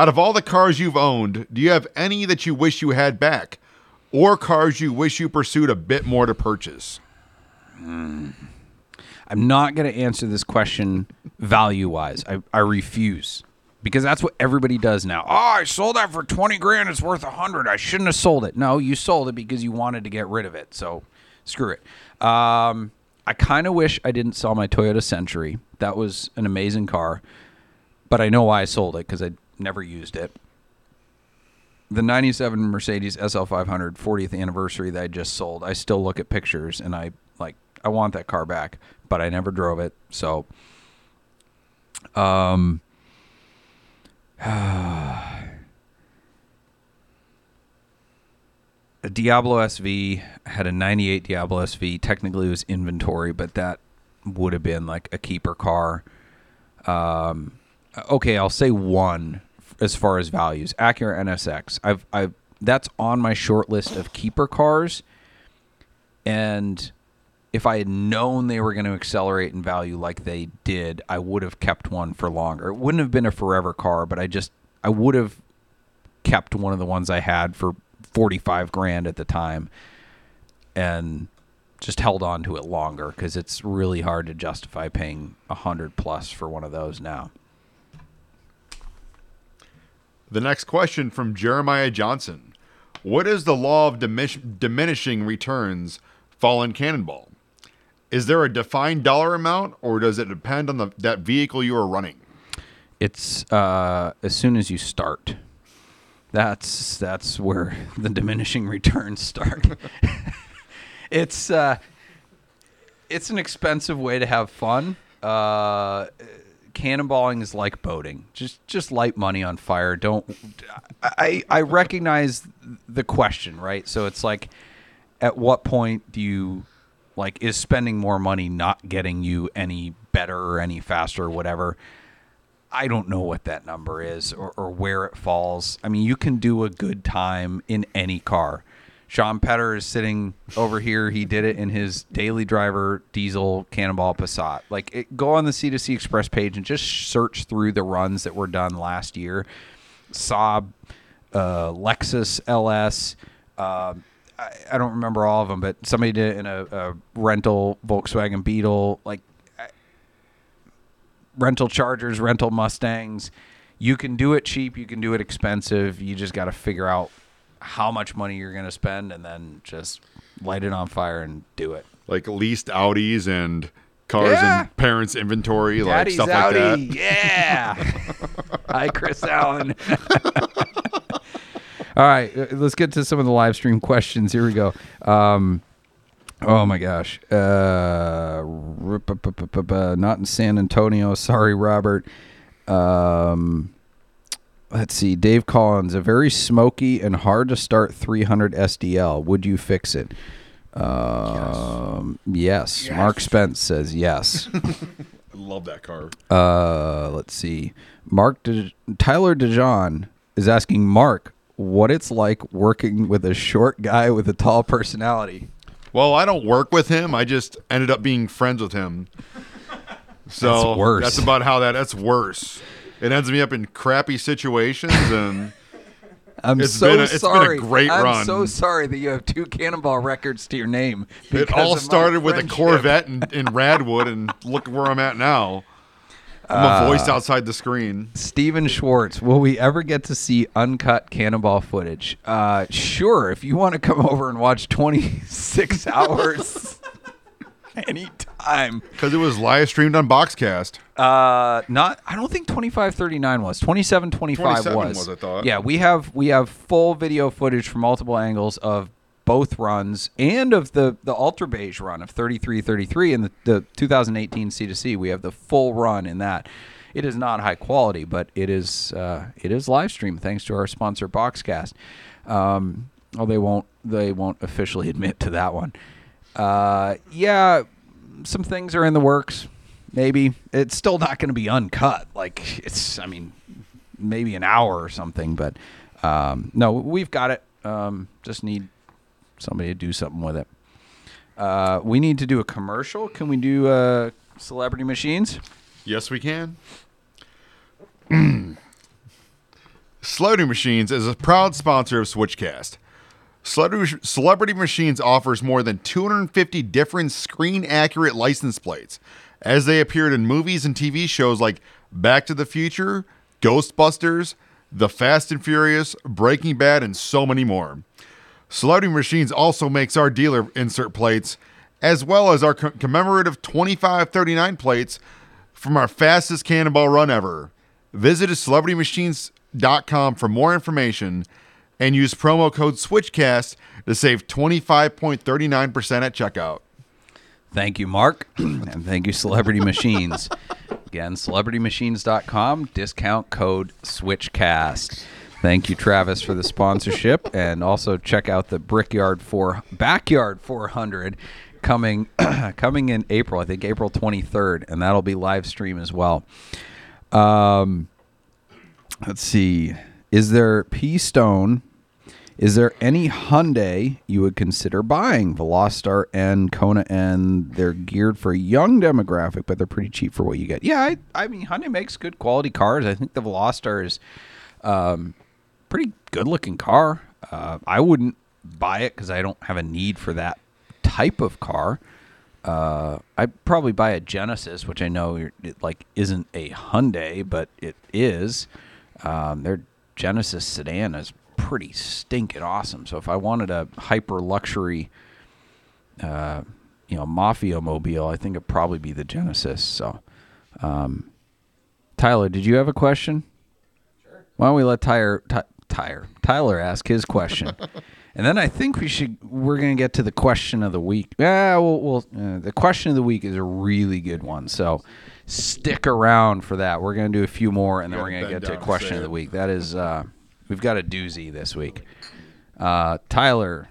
Speaker 3: Out of all the cars you've owned, do you have any that you wish you had back, or cars you wish you pursued a bit more to purchase?
Speaker 1: Hmm. I'm not going to answer this question value wise. I, I refuse because that's what everybody does now. Oh, I sold that for 20 grand. It's worth a hundred. I shouldn't have sold it. No, you sold it because you wanted to get rid of it. So screw it. Um, I kind of wish I didn't sell my Toyota Century. That was an amazing car, but I know why I sold it because I never used it. The 97 Mercedes SL500 40th anniversary that I just sold, I still look at pictures and I like I want that car back, but I never drove it. So Um, *sighs* a Diablo SV had a 98 Diablo SV. Technically, it was inventory, but that would have been like a keeper car. Um, okay, I'll say one as far as values. Acura NSX. I've, I've that's on my short list of keeper cars, and if I had known they were going to accelerate in value like they did, I would have kept one for longer. It wouldn't have been a forever car, but I just I would have kept one of the ones I had for 45 grand at the time and just held on to it longer because it's really hard to justify paying a hundred plus for one of those now.
Speaker 3: The next question from Jeremiah Johnson. What is the law of diminishing returns fallen cannonball? Is there a defined dollar amount or does it depend on the, that vehicle you are running?
Speaker 1: It's uh, as soon as you start. That's that's where *laughs* the diminishing returns start. *laughs* it's uh, it's an expensive way to have fun. Uh, cannonballing is like boating. Just just light money on fire. Don't. I I recognize the question, right? So it's like, at what point do you like is spending more money not getting you any better or any faster or whatever? I don't know what that number is or, or where it falls. I mean, you can do a good time in any car. Sean Petter is sitting over here. He did it in his daily driver diesel Cannonball Passat. Like, it, go on the C2C Express page and just search through the runs that were done last year. Saab, uh, Lexus LS. Uh, I, I don't remember all of them, but somebody did it in a, a rental Volkswagen Beetle. Like, rental Chargers, rental Mustangs. You can do it cheap, you can do it expensive. You just got to figure out how much money you're going to spend and then just light it on fire and do it.
Speaker 3: Like leased Audis and cars
Speaker 1: Yeah.
Speaker 3: in parents' inventory, like
Speaker 1: Daddy's
Speaker 3: stuff
Speaker 1: Audi.
Speaker 3: like that.
Speaker 1: Yeah. *laughs* Hi, Chris Allen. *laughs* All right, uh, let's get to some of the live stream questions. Here we go. Um, oh my gosh. Uh, uh, not in San Antonio. Sorry, Robert. Um, let's see. Dave Collins, a very smoky and hard to start 300 SDL. Would you fix it? Um, yes. Mark Spence says yes. *laughs*
Speaker 3: I love that car.
Speaker 1: Uh, let's see. Mark De- Tyler DeJohn is asking Mark what it's like working with a short guy with a tall personality.
Speaker 3: Well, I don't work with him. I just ended up being friends with him. So
Speaker 1: That's worse.
Speaker 3: That's about how that. That's worse. It ends me up in crappy situations, and *laughs*
Speaker 1: I'm
Speaker 3: It's
Speaker 1: so
Speaker 3: been a- it's been a
Speaker 1: sorry.
Speaker 3: great
Speaker 1: I'm
Speaker 3: run.
Speaker 1: so sorry that you have two Cannonball records to your name.
Speaker 3: it all started with a. Corvette in, in Radwood, and look where I'm at now. I'm
Speaker 1: Uh,
Speaker 3: a voice outside the screen.
Speaker 1: Steven Schwartz, will we ever get to see uncut cannonball footage? Uh, sure, if you want to come over and watch 26 *laughs* hours *laughs* anytime.
Speaker 3: Because it was live streamed on Boxcast.
Speaker 1: Uh, not. I don't think twenty five thirty nine was twenty seven twenty five
Speaker 3: 27
Speaker 1: was.
Speaker 3: was, I thought.
Speaker 1: Yeah, we have we have full video footage from multiple angles of both runs and of the the ultra beige run of 33 33 and the, the 2018 C2C. We have the full run in that. It is not high quality, but it is uh, it is live stream thanks to our sponsor Boxcast. Um, oh, they won't they won't officially *laughs* admit to that one. Uh, yeah, some things are in the works. Maybe it's still not going to be uncut. Like it's, I mean, maybe an hour or something. But um, no, we've got it. Um, just need somebody to do something with it. Uh, we need to do a commercial. Can we do uh, celebrity machines?
Speaker 3: Yes, we can. *clears throat* Celebrity Machines is a proud sponsor of Switchcast. Celebrity, Machines offers more than 250 different screen accurate license plates, as they appeared in movies and TV shows like Back to the Future, Ghostbusters, The Fast and Furious, Breaking Bad, and so many more. Celebrity Machines also makes our dealer insert plates, as well as our co- commemorative 2539 plates from our fastest cannonball run ever. Visit celebritymachines.com for more information and use promo code SWITCHCAST to save 25.39% at checkout.
Speaker 1: Thank you, Mark, *clears throat* and thank you, Celebrity Machines. Again, celebritymachines.com, discount code SwitchCast. Thank you, Travis, for the sponsorship. And also check out the Brickyard 4 Backyard 400 coming *clears throat* coming in April, I think April 23rd, and that'll be live stream as well. Um, let's see. Is there P Stone? Is there any Hyundai you would consider buying? Veloster and Kona and they're geared for a young demographic, but they're pretty cheap for what you get. Yeah, I, I mean Hyundai makes good quality cars. I think the Veloster is um, pretty good looking car. Uh, I wouldn't buy it because I don't have a need for that type of car. Uh, I'd probably buy a Genesis, which I know it like isn't a Hyundai, but it is. Um, their Genesis sedan is pretty stinking awesome. So if I wanted a hyper luxury, uh, you know, mafia mobile, I think it'd probably be the Genesis. So, um, Tyler, did you have a question? Sure. Why don't we let Tyler, Ty, Tyler, Tyler ask his question, *laughs* and then I think we should. We're gonna get to the question of the week. Yeah, we'll. we'll uh, the question of the week is a really good one. So stick around for that. We're gonna do a few more, and then we're gonna get to question of the week. That is, uh, we've got a doozy this week. Uh, Tyler,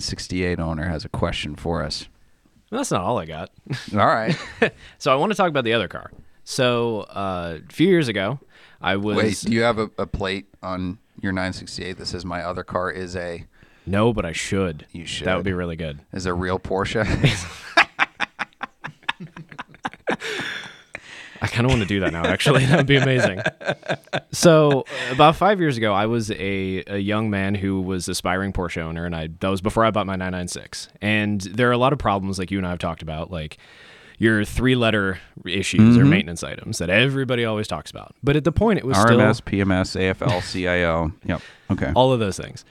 Speaker 1: Sixty Eight owner, has a question for us.
Speaker 2: That's not all I got.
Speaker 1: All right. *laughs*
Speaker 2: so I want to talk about the other car. So uh, a few years ago, I was
Speaker 1: Wait, do you have a, a plate on your 968 that says my other car is a
Speaker 2: no, but I should.
Speaker 1: You should.
Speaker 2: That would be really good.
Speaker 1: is a real Porsche? *laughs* *laughs*
Speaker 2: I kind of want to do that now. Actually, *laughs* that would be amazing. So about five years ago, I was a, a young man who was aspiring Porsche owner, and I that was before I bought my 996. And there are a lot of problems, like you and I have talked about, like your three letter issues or mm-hmm. maintenance items that everybody always talks about. But at the point, it was still
Speaker 1: RMS, PMS, AFL, CIO. Yep. Okay.
Speaker 2: all of those things.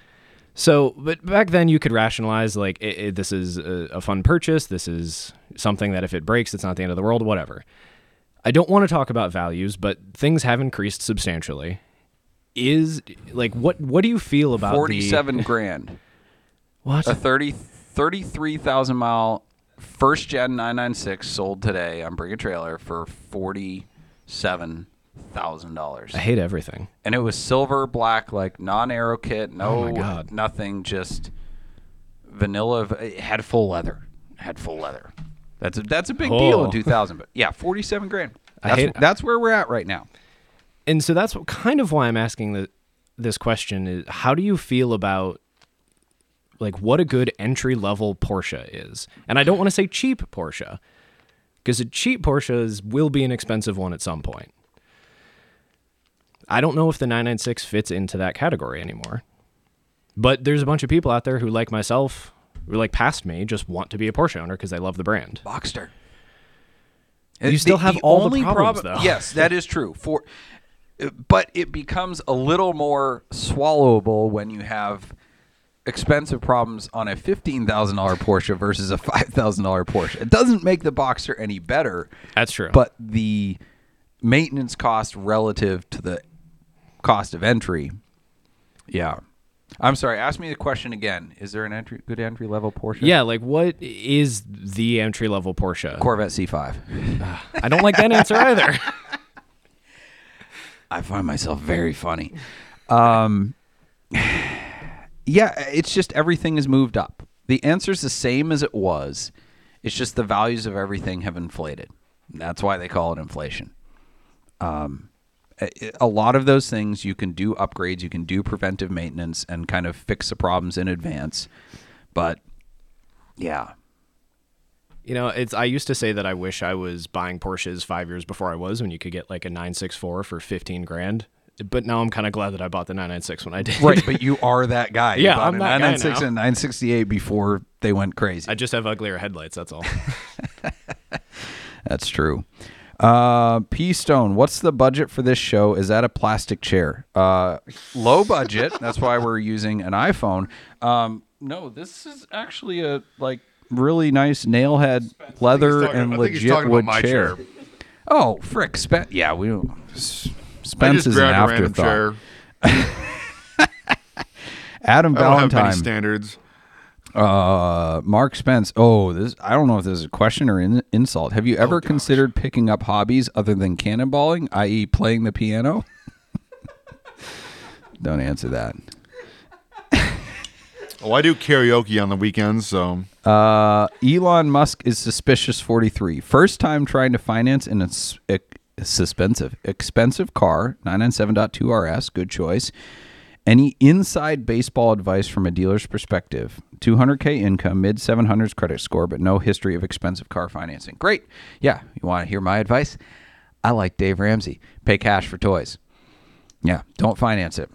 Speaker 2: So, but back then you could rationalize like it, it- this is a, a fun purchase. This is something that if it breaks, it's not the end of the world. Whatever. I don't want to talk about values, but things have increased substantially. Is like what? What do you feel about the-
Speaker 1: 47 grand. *laughs*
Speaker 2: what?
Speaker 1: A 30 33,000 mile first gen 996 sold today on Bring a Trailer for $47,000.
Speaker 2: I hate everything.
Speaker 1: and it was silver black like non-aero kit no
Speaker 2: Oh my God.
Speaker 1: nothing just vanilla it had full leather It had full leather that's a, that's a big oh. deal in
Speaker 2: Oh.
Speaker 1: 2000 but yeah 47 grand that's,
Speaker 2: hate-
Speaker 1: that's where we're at right now
Speaker 2: and so that's what, kind of why I'm asking the, this question is how do you feel about like what a good entry level Porsche is? And I don't want to say cheap Porsche because a cheap Porsche is, will be an expensive one at some point. I don't know if the 996 fits into that category anymore. But there's a bunch of people out there who like myself, like past me, just want to be a Porsche owner because they love the brand.
Speaker 1: Boxster
Speaker 2: You still have all the problems, though. *laughs*
Speaker 1: yes that is true for but it becomes a little more swallowable when you have expensive problems on a $15,000 Porsche versus a $5,000 Porsche. It doesn't make the Boxster any better.
Speaker 2: That's true.
Speaker 1: but the maintenance cost relative to the cost of entry yeah i'm sorry ask me the question again. Is there an entry good entry level porsche?
Speaker 2: Yeah, like what is the entry level Porsche?
Speaker 1: corvette c5
Speaker 2: I don't like that answer either. *laughs*
Speaker 1: i find myself very funny. Um yeah it's just everything has moved up. The answer's the same as it was. It's just the values of everything have inflated. That's why they call it inflation. Um, a lot of those things you can do upgrades, you can do preventive maintenance and kind of fix the problems in advance. But yeah,
Speaker 2: You know, it's I used to say that I wish I was buying Porsches five years before I was when you could get like a 964 for 15 grand. But now I'm kind of glad that I bought the 996 when I did.
Speaker 1: right. But *laughs* you are that guy. You
Speaker 2: Yeah,
Speaker 1: bought
Speaker 2: I'm
Speaker 1: a
Speaker 2: that guy
Speaker 1: 996
Speaker 2: now.
Speaker 1: and 968 before they went crazy.
Speaker 2: I just have uglier headlights. That's all. *laughs*
Speaker 1: That's true. Uh, P Stone, what's the budget for this show? Is that a plastic chair? Uh, low budget. That's why we're using an iPhone. Um, no, this is actually a like really nice nailhead leather
Speaker 3: talking-
Speaker 1: and
Speaker 3: I think he's
Speaker 1: legit wood chair.
Speaker 3: chair.
Speaker 1: Oh, frick, Spen- Yeah, we don't. Spence is an afterthought. *laughs* Adam
Speaker 3: I don't have many
Speaker 1: Valentine.
Speaker 3: standards.
Speaker 1: Uh, Mark Spence. Oh, this I don't know if this is a question or in, insult. Have you ever considered picking up hobbies other than cannonballing, i.e., playing the piano? *laughs* don't answer that.
Speaker 3: Oh, I do karaoke on the weekends, so
Speaker 1: Uh, Elon Musk is suspicious. Forty three. First time trying to finance an ex- ex- expensive expensive car. 997.2 RS. Good choice. Any inside baseball advice from a dealer's perspective? 200k income, mid 700s credit score, but no history of expensive car financing. Great. Yeah, you want to hear my advice? I like Dave Ramsey. Pay cash for toys. Yeah, don't finance it.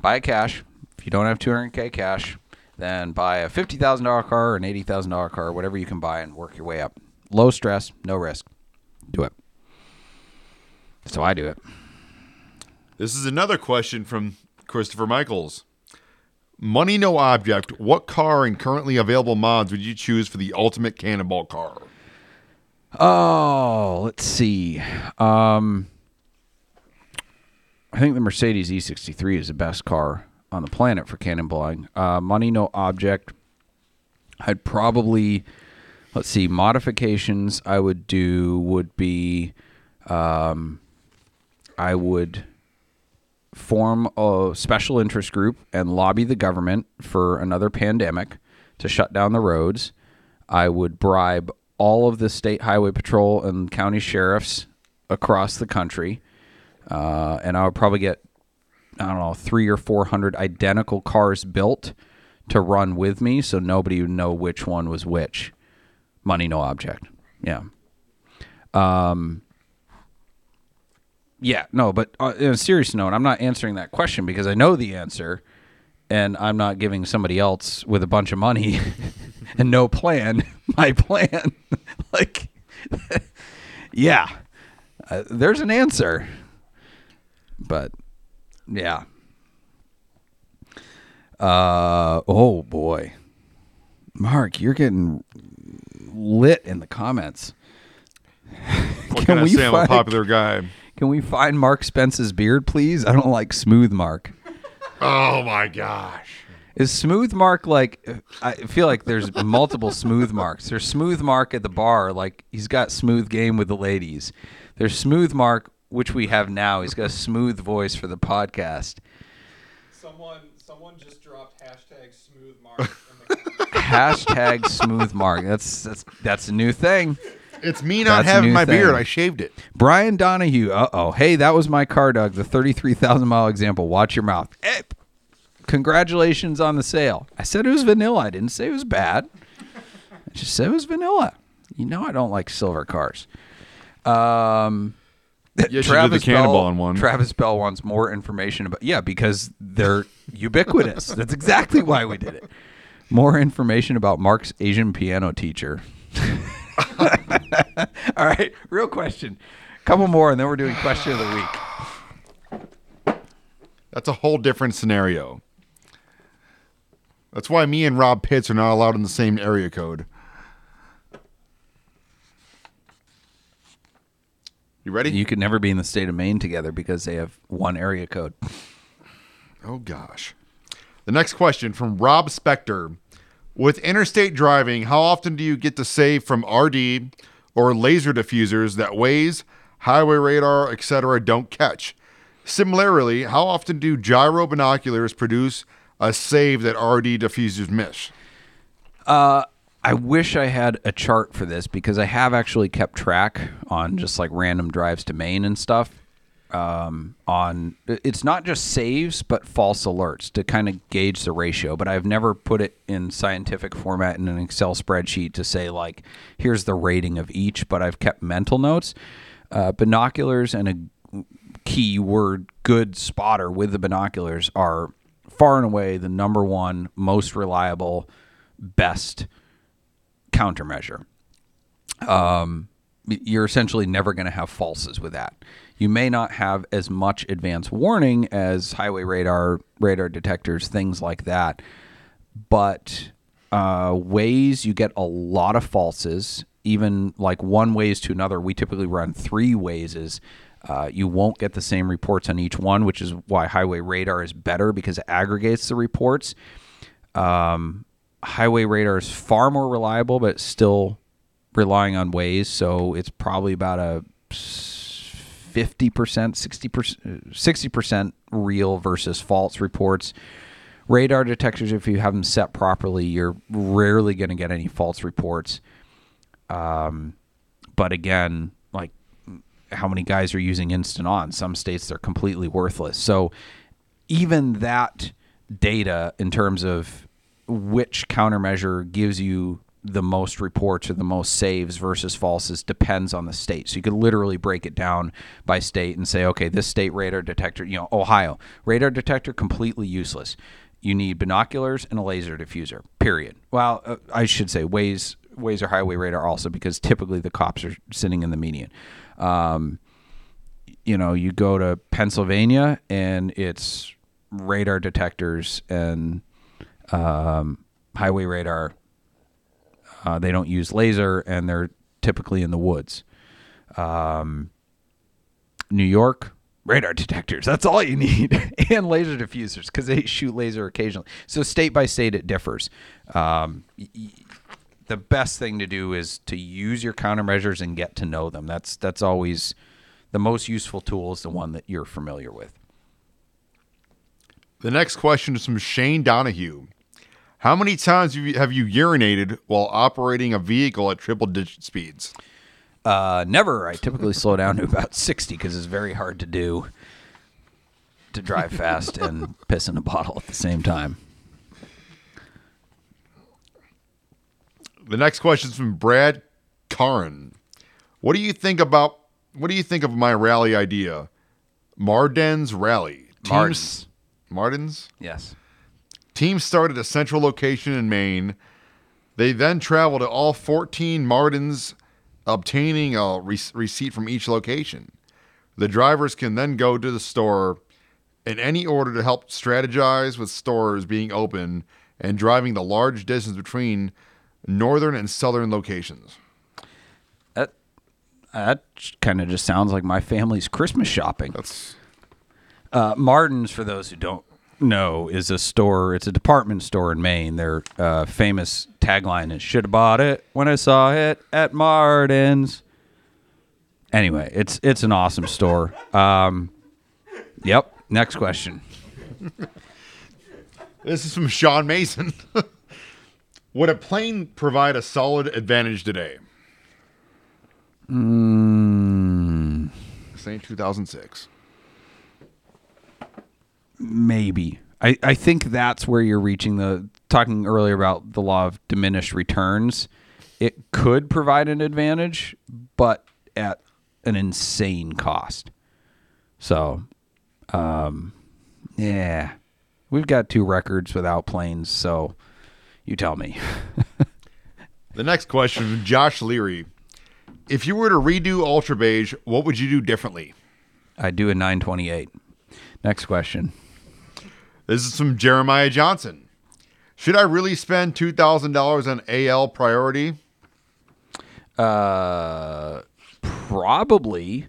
Speaker 1: Buy cash. If you don't have 200k cash, then buy a $50,000 car or an $80,000 car, whatever you can buy, and work your way up. Low stress, no risk. Do it. So I do it.
Speaker 3: This is another question from Christopher Michaels. Money no object. What car and currently available mods would you choose for the ultimate cannonball car?
Speaker 1: Oh, let's see. Um, I think the Mercedes E63 is the best car on the planet for cannonballing. Uh, money, no object. I'd probably, let's see, modifications I would do would be, um, I would form a special interest group and lobby the government for another pandemic to shut down the roads. I would bribe all of the state highway patrol and county sheriffs across the country, uh, and I would probably get I don't know three or four hundred identical cars built to run with me, so nobody would know which one was which. Money, no object. Yeah. Um. Yeah, no, but uh, in a serious note, I'm not answering that question because I know the answer, and I'm not giving somebody else with a bunch of money *laughs* and no plan *laughs* my plan. *laughs* like, yeah, uh, there's an answer, but yeah. Uh oh boy, Mark, you're getting lit in the comments.
Speaker 3: What
Speaker 1: Can
Speaker 3: can I
Speaker 1: we
Speaker 3: say? I'm a
Speaker 1: find-
Speaker 3: popular guy.
Speaker 1: Can we find Mark Spence's beard, please? I don't like smooth Mark.
Speaker 3: Oh my gosh.
Speaker 1: Is smooth Mark like? I feel like there's multiple smooth Marks. There's smooth Mark at the bar, like he's got smooth game with the ladies. There's smooth Mark, which we have now. He's got a smooth voice for the podcast.
Speaker 4: Someone, someone just dropped hashtag smooth mark in the. *laughs*
Speaker 1: Hashtag smooth Mark. That's that's that's a new thing.
Speaker 3: It's me not
Speaker 1: That's a
Speaker 3: having
Speaker 1: new
Speaker 3: my beard. I shaved it.
Speaker 1: Brian Donahue. Uh oh. Hey, that was my car, Doug. The thirty-three thousand mile example. Watch your mouth. Eh, congratulations on the sale. I said it was vanilla. I didn't say it was bad. I just said it was vanilla. You know I don't like silver cars. Um.
Speaker 3: you did the cannonball in one.
Speaker 1: Travis Bell wants more information about yeah because they're ubiquitous. That's exactly why we did it. More information about Mark's Asian piano teacher. *laughs* *laughs* All right, real question. Couple more, and then we're doing question of the week.
Speaker 3: That's a whole different scenario. That's why me and Rob Pitts are not allowed in the same area code. You ready?
Speaker 1: You could never be in the state of Maine together because they have one area code.
Speaker 3: Oh gosh. The next question from Rob Spector. With interstate driving, how often do you get to save from RD or laser diffusers that Waze, highway radar, etc. don't catch? Similarly, how often do gyro binoculars produce a save that RD diffusers miss?
Speaker 1: Uh, I wish I had a chart for this because I have actually kept track on just like random drives to Maine and stuff. Um, on it's not just saves but false alerts to kind of gauge the ratio. But I've never put it in scientific format in an Excel spreadsheet to say like here's the rating of each. But I've kept mental notes. Uh, binoculars and a key word good spotter with the binoculars are far and away the number one most reliable best countermeasure. Um, you're essentially never going to have falses with that. You may not have as much advance warning as highway radar, radar detectors, things like that. But uh, Waze you get a lot of falses. Even like one Waze to another, we typically run three Waze. Uh, you won't get the same reports on each one, which is why highway radar is better because it aggregates the reports. Um, highway radar is far more reliable, but still relying on Waze. So it's probably about a fifty percent, sixty percent, sixty percent real versus false reports. Radar detectors, if you have them set properly, you're rarely going to get any false reports. Um, but again, like how many guys are using instant on? Some states they're completely worthless. So even that data in terms of which countermeasure gives you the most reports or the most saves versus falses depends on the state. So you could literally break it down by state and say, okay, this state radar detector, you know, Ohio, radar detector completely useless. You need binoculars and a laser diffuser. Period. Well, uh, I should say Waze, Waze or highway radar also because typically the cops are sitting in the median. Um, you know, you go to Pennsylvania and it's radar detectors and um, highway radar. Uh, they don't use laser and they're typically in the woods. Um, New York, radar detectors. That's all you need, *laughs* and laser diffusers because they shoot laser occasionally. So state by state, it differs. Um, y- the best thing to do is to use your countermeasures and get to know them. That's that's always the most useful tool is the one that you're familiar with.
Speaker 3: The next question is from Shane Donahue. How many times have you, have you urinated while operating a vehicle at triple digit speeds?
Speaker 1: Uh, never. I typically slow down to about 60 because it's very hard to do to drive fast and piss in a bottle at the same time.
Speaker 3: The next question is from Brad Caron. What do you think about what do you think of my rally idea? Marden's Rally.
Speaker 1: Martin's.
Speaker 3: Martin's?
Speaker 1: Yes.
Speaker 3: Teams start at a central location in Maine. They then travel to all 14 Mardens, obtaining a re- receipt from each location. The drivers can then go to the store in any order to help strategize with stores being open and driving the large distance between northern and southern locations.
Speaker 1: That that kind of just sounds like my family's Christmas shopping.
Speaker 3: That's
Speaker 1: Uh, Martin's, for those who don't know, is a store. It's a department store in Maine. Their uh, famous tagline is "Should have bought it when I saw it at Marden's." Anyway, it's it's an awesome store. Um, yep. Next question.
Speaker 3: This is from Sean Mason. *laughs* Would a plane provide a solid advantage today?
Speaker 1: Mm,
Speaker 3: This ain't 2006.
Speaker 1: Maybe. I, I think that's where you're reaching the talking earlier about the law of diminished returns. It could provide an advantage, but at an insane cost. So, um, yeah, we've got two records without planes. So, you tell me. *laughs*
Speaker 3: The next question from Josh Leary. If you were to redo Ultra Beige, what would you do differently?
Speaker 1: I'd do a 928. Next question.
Speaker 3: This is from Jeremiah Johnson. Should I really spend $2,000 on AL priority?
Speaker 1: Uh, probably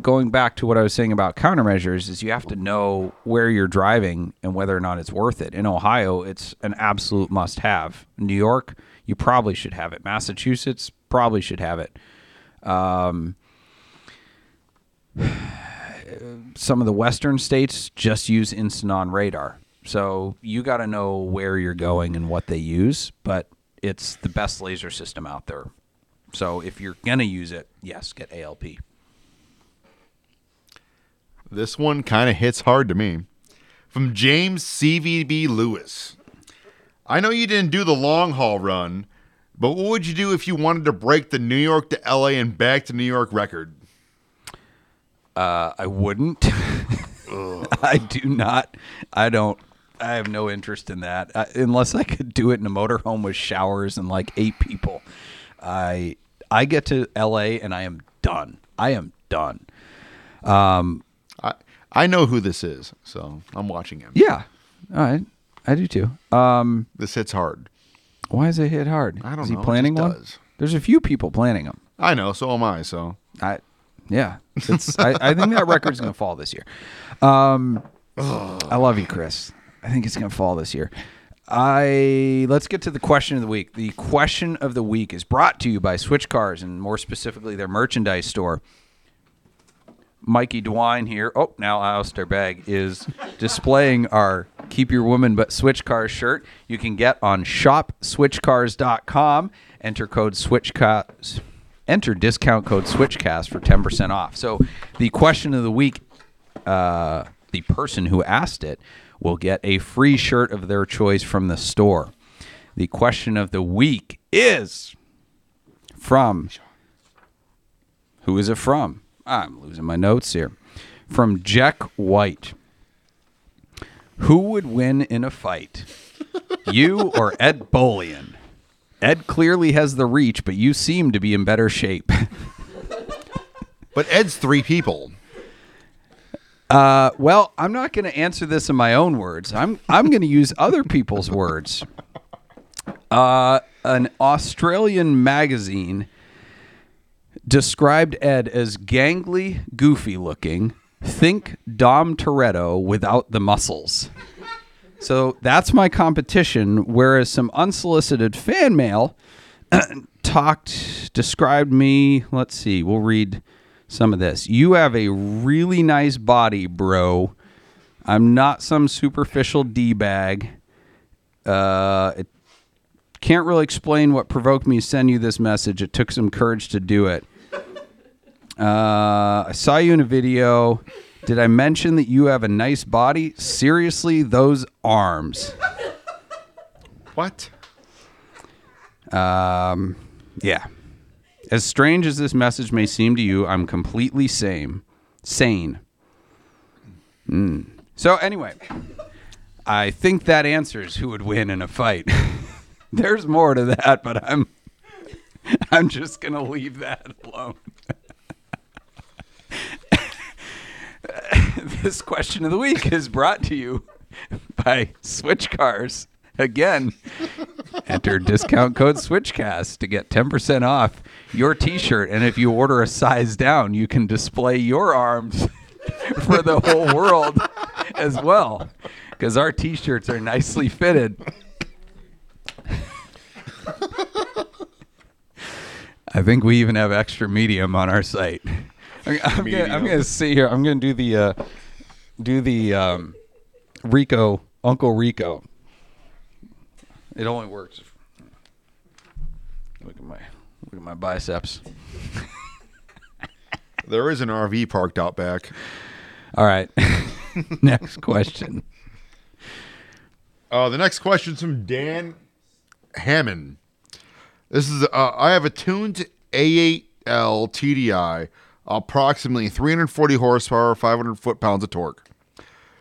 Speaker 1: going back to what I was saying about countermeasures is you have to know where you're driving and whether or not it's worth it. In Ohio, it's an absolute must have. New York, you probably should have it. Massachusetts probably should have it. Um, some of the western states just use instant on radar. So you got to know where you're going and what they use, but it's the best laser system out there. So if you're going to use it, yes, get ALP.
Speaker 3: This one kind of hits hard to me. From James CVB Lewis. I know you didn't do the long haul run, but what would you do if you wanted to break the New York to LA and back to New York record?
Speaker 1: Uh, I wouldn't. *laughs* I do not. I don't. I have no interest in that uh, unless I could do it in a motorhome with showers and like eight people. I I get to L.A. and I am done. I am done.
Speaker 3: Um, I, I know who this is, so I'm watching him.
Speaker 1: Yeah. All right. I do too. Um,
Speaker 3: This hits hard.
Speaker 1: why is it hit hard?
Speaker 3: I don't
Speaker 1: is
Speaker 3: know,
Speaker 1: he planning one?
Speaker 3: does.
Speaker 1: There's a few people planning them.
Speaker 3: I know, so am I, so.
Speaker 1: I, yeah, it's. I, I think that record's gonna fall this year. Um, I love you, Chris. I think it's gonna fall this year. I let's get to the question of the week. The question of the week is brought to you by Switch Cars and more specifically their merchandise store. Mikey DeWine here. Oh, now Alistair Bag is *laughs* displaying our Keep Your Woman But Switch Cars shirt. You can get on shopswitchcars.com. Enter code SWITCHCAST. Enter discount code SWITCHCAST for 10% off. So the question of the week, uh, the person who asked it will get a free shirt of their choice from the store. The question of the week is from who is it from? I'm losing my notes here. From Jack White. Who would win in a fight? You or Ed Bolian? Ed clearly has the reach, but you seem to be in better shape. *laughs*
Speaker 3: But Ed's three people.
Speaker 1: Uh, well, I'm not going to answer this in my own words. I'm I'm going to use other people's words. Uh, an Australian magazine described Ed as gangly, goofy looking. Think Dom Toretto without the muscles. So that's my competition. Whereas some unsolicited fan mail *clears throat* talked, described me. Let's see, we'll read some of this. You have a really nice body, bro. I'm not some superficial d bag. Uh, it can't really explain what provoked me to send you this message. It took some courage to do it. Uh, I saw you in a video. Did I mention that you have a nice body? Seriously, those arms.
Speaker 3: What?
Speaker 1: Um, yeah. As strange as this message may seem to you, I'm completely sane. Sane. Mm. So anyway, I think that answers who would win in a fight. *laughs* There's more to that, but I'm *laughs* I'm just gonna leave that alone. *laughs* *laughs* this question of the week is brought to you by Switch Cars. Again, enter discount code SWITCHCAST to get 10% off your t shirt. And if you order a size down, you can display your arms *laughs* for the whole world as well. Because our t shirts are nicely fitted. *laughs* I think we even have extra medium on our site. I'm, *laughs* gonna, I'm gonna see here. I'm gonna do the uh, do the um, Rico Uncle Rico. It only works. Look at my look at my biceps. *laughs*
Speaker 3: There is an RV parked out back.
Speaker 1: All right. *laughs* Next question.
Speaker 3: Uh, the next question's from Dan Hammond. This is uh, I have a tuned A8L TDI, approximately 340 horsepower, 500 foot pounds of torque,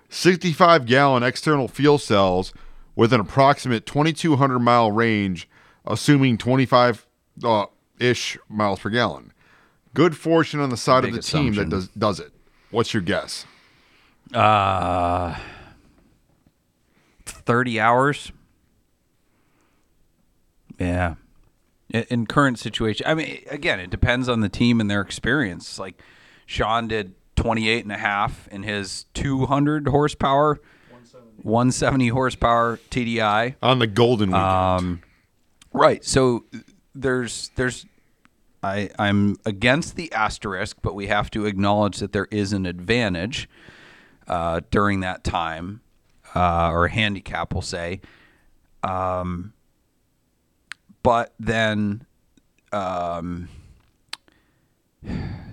Speaker 3: 65 gallon external fuel cells with an approximate 2200 mile range, assuming 25 uh, ish miles per gallon. Good fortune on the side of
Speaker 1: Big
Speaker 3: the team that does does it. What's your guess?
Speaker 1: Uh, 30 hours. Yeah. In, in current situation, I mean, again, it depends on the team and their experience. Like Sean did 28 and a half in his 200 horsepower, 170 horsepower TDI.
Speaker 3: On the golden weekend.
Speaker 1: Um, right. So there's there's I I'm against the asterisk, but we have to acknowledge that there is an advantage uh, during that time, uh, or a handicap, we'll say. Um, but then um,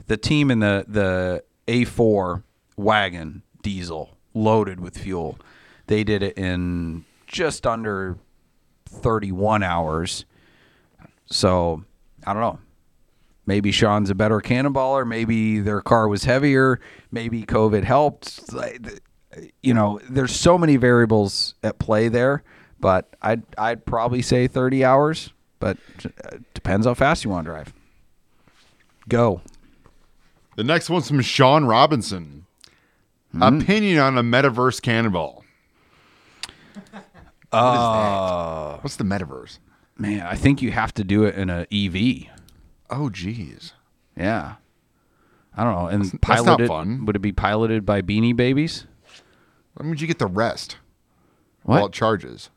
Speaker 1: the team in the the A4 wagon diesel loaded with fuel, they did it in just under 31 hours. So I don't know. Maybe Sean's a better cannonballer. Maybe their car was heavier. Maybe COVID helped. You know, there's so many variables at play there. But I'd I'd probably say 30 hours. But uh, depends how fast you want to drive. Go.
Speaker 3: The next one's from Sean Robinson. Opinion on a metaverse cannonball. *laughs*
Speaker 1: Uh,
Speaker 3: What's the metaverse?
Speaker 1: man, I think you have to do it in a EV.
Speaker 3: Oh, geez.
Speaker 1: Yeah. I don't know. And
Speaker 3: that's not
Speaker 1: piloted
Speaker 3: fun.
Speaker 1: would it be piloted by Beanie Babies?
Speaker 3: That would you get the rest
Speaker 1: What?
Speaker 3: while it charges.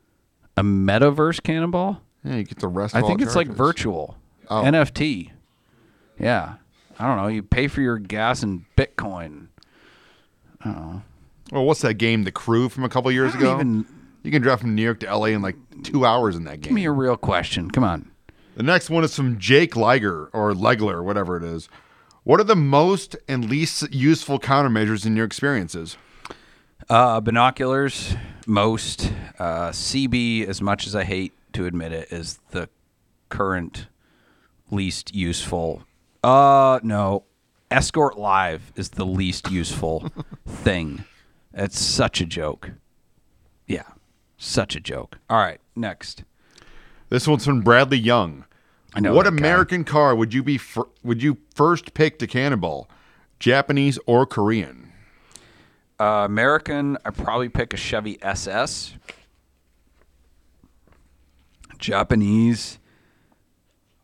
Speaker 1: A metaverse cannonball?
Speaker 3: Yeah, you get the rest.
Speaker 1: I think it's like
Speaker 3: charges.
Speaker 1: virtual
Speaker 3: Oh.
Speaker 1: NFT. Yeah, I don't know. You pay for your gas in Bitcoin.
Speaker 3: Oh, well, what's that game? The Crew from a couple years ago.
Speaker 1: even-
Speaker 3: You can drive from New York to LA in like two hours in that game.
Speaker 1: Give me a real question. Come on.
Speaker 3: The next one is from Jake Liger or Legler, whatever it is. What are the most and least useful countermeasures in your experiences?
Speaker 1: Uh, binoculars, most. Uh, CB, as much as I hate to admit it, is the current least useful. Uh, no. Escort Live is the least useful *laughs* thing. It's such a joke. Yeah, such a joke. All right, next.
Speaker 3: This one's from Bradley Young.
Speaker 1: I know
Speaker 3: What
Speaker 1: that guy.
Speaker 3: American car would you be fir- would you first pick to cannonball? Japanese or Korean?
Speaker 1: Uh, American, I probably pick a Chevy SS. Japanese,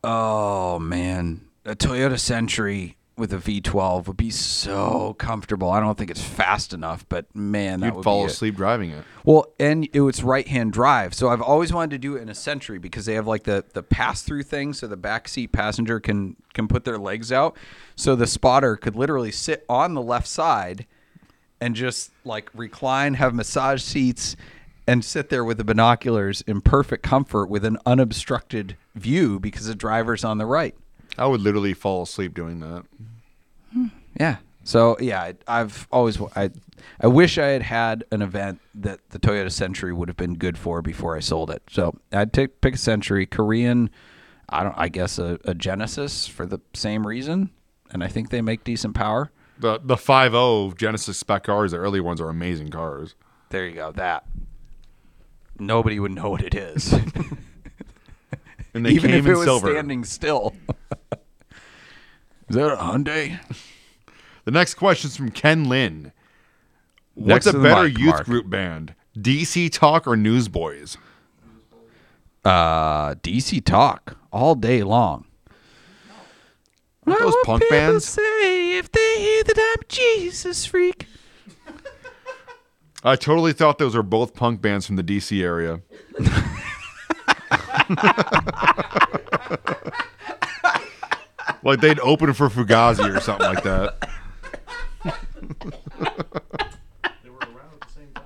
Speaker 1: oh man, a Toyota Century with a V12 would be so comfortable. I don't think it's fast enough, but man, that
Speaker 3: You'd
Speaker 1: would
Speaker 3: fall
Speaker 1: be it.
Speaker 3: asleep driving it.
Speaker 1: Well, and it was right hand drive. So I've always wanted to do it in a Century because they have like the the pass through thing, so the backseat passenger can can put their legs out. So the spotter could literally sit on the left side and just like recline, have massage seats, and sit there with the binoculars in perfect comfort with an unobstructed view because the driver's on the right.
Speaker 3: I would literally fall asleep doing that.
Speaker 1: Yeah. So yeah, I, I've always I I wish I had had an event that the Toyota Century would have been good for before I sold it. So I'd take pick a Century, Korean. I don't. I guess a, a Genesis for the same reason, and I think they make decent power.
Speaker 3: The the 5.0 Genesis spec cars, the early ones are amazing cars.
Speaker 1: There you go. That nobody would know what it is, *laughs*
Speaker 3: And they
Speaker 1: even
Speaker 3: came
Speaker 1: if it
Speaker 3: in
Speaker 1: was
Speaker 3: silver.
Speaker 1: standing still. *laughs* is that a Hyundai?
Speaker 3: The next question is from Ken Lin.
Speaker 1: Next
Speaker 3: What's a
Speaker 1: the
Speaker 3: better
Speaker 1: mic,
Speaker 3: youth
Speaker 1: Mark.
Speaker 3: group band? DC Talk or Newsboys?
Speaker 1: Uh, DC Talk all day long.
Speaker 3: Aren't those punk bands?
Speaker 1: say if they hear that I'm Jesus freak.
Speaker 3: I totally thought those were both punk bands from the DC area. *laughs* like they'd open for Fugazi or something like that.
Speaker 5: They were around at the same time.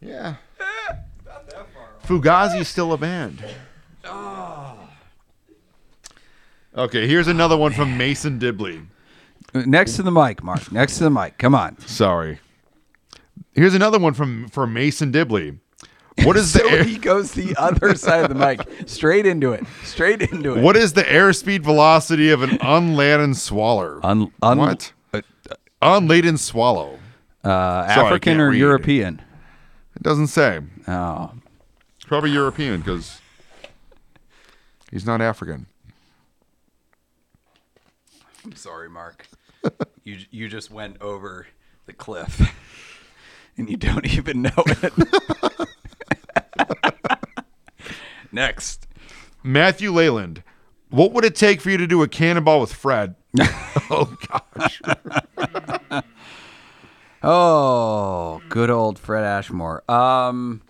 Speaker 3: Yeah. *laughs* Fugazi's still a band. Okay, here's another one from Mason Dibley.
Speaker 1: Next to the mic, Mark. Next to the mic. Come on.
Speaker 3: Sorry. Here's another one from from Mason Dibley. What is *laughs* the
Speaker 1: So
Speaker 3: air,
Speaker 1: he goes the other *laughs* side of the mic, straight into it, straight into it.
Speaker 3: what is the airspeed velocity of an unladen swallow?
Speaker 1: Un, un,
Speaker 3: what?
Speaker 1: Uh,
Speaker 3: Unladen swallow.
Speaker 1: uh,
Speaker 3: I
Speaker 1: African or
Speaker 3: read.
Speaker 1: European?
Speaker 3: It doesn't say.
Speaker 1: Oh,
Speaker 3: probably European because he's not African.
Speaker 1: I'm sorry, Mark. *laughs* you you just went over the cliff, and you don't *laughs* even know it. *laughs* Next.
Speaker 3: Matthew Leyland. What would it take for you to do a cannonball with Fred? *laughs* oh gosh.
Speaker 1: Oh, good old Fred Ashmore. Um,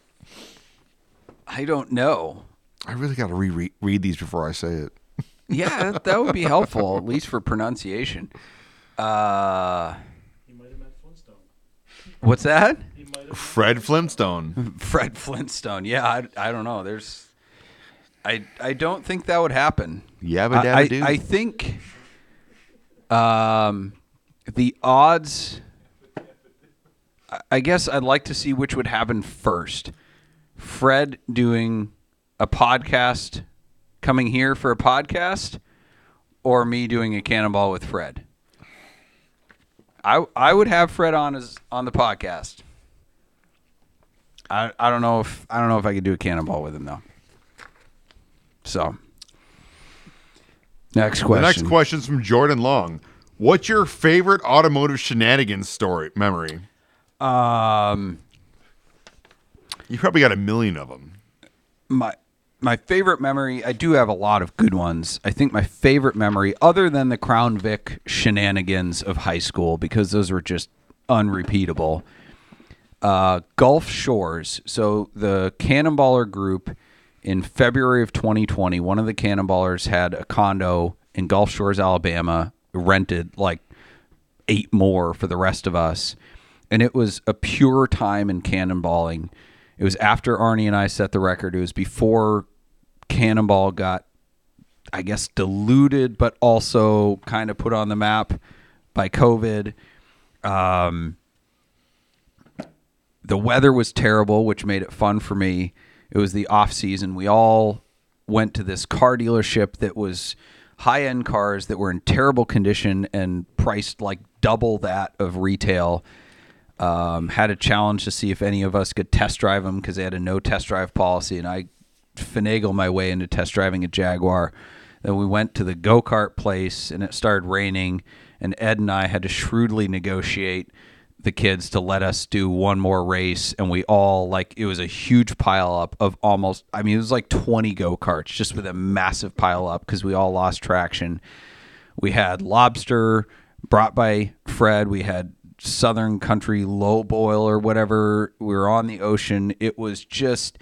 Speaker 1: I don't know.
Speaker 3: I really got to re- read these before I say it.
Speaker 1: Yeah, that, that would be helpful, at least for pronunciation. Uh,
Speaker 5: He might have met Flintstone.
Speaker 1: What's that?
Speaker 5: He might have.
Speaker 3: Fred Flintstone. *laughs*
Speaker 1: Fred Flintstone. Yeah, I, I don't know. There's, I I don't think that would happen.
Speaker 3: Yabba
Speaker 1: I,
Speaker 3: dabba
Speaker 1: I. I think, um, the odds. I guess I'd like to see which would happen first. Fred doing a podcast, coming here for a podcast, or me doing a cannonball with Fred. I I would have Fred on as on the podcast. I I don't know if I don't know if I could do a cannonball with him though. So next
Speaker 3: The
Speaker 1: question.
Speaker 3: next question's from Jordan Long. What's your favorite automotive shenanigans story memory?
Speaker 1: Um,
Speaker 3: You probably got a million of them.
Speaker 1: my my favorite memory. I do have a lot of good ones. I think my favorite memory, other than the Crown Vic shenanigans of high school, because those were just unrepeatable. Uh, Gulf Shores. So the Cannonballer group in February of 2020, one of the Cannonballers had a condo in Gulf Shores, Alabama, rented like eight more for the rest of us. And it was a pure time in cannonballing. It was after Arne and I set the record. It was before Cannonball got, I guess, diluted, but also kind of put on the map by COVID. Um, the weather was terrible, which made it fun for me. It was the off season. We all went to this car dealership that was high end cars that were in terrible condition and priced like double that of retail. Um, had a challenge to see if any of us could test drive them because they had a no test drive policy, and I finagled my way into test driving a Jaguar. Then we went to the go kart place, and it started raining, and Ed and I had to shrewdly negotiate the kids to let us do one more race and we all like it was a huge pile up of almost I mean it was like 20 go-karts just with a massive pile up because we all lost traction. We had lobster brought by Fred, we had Southern Country low boil or whatever. We were on the ocean. It was just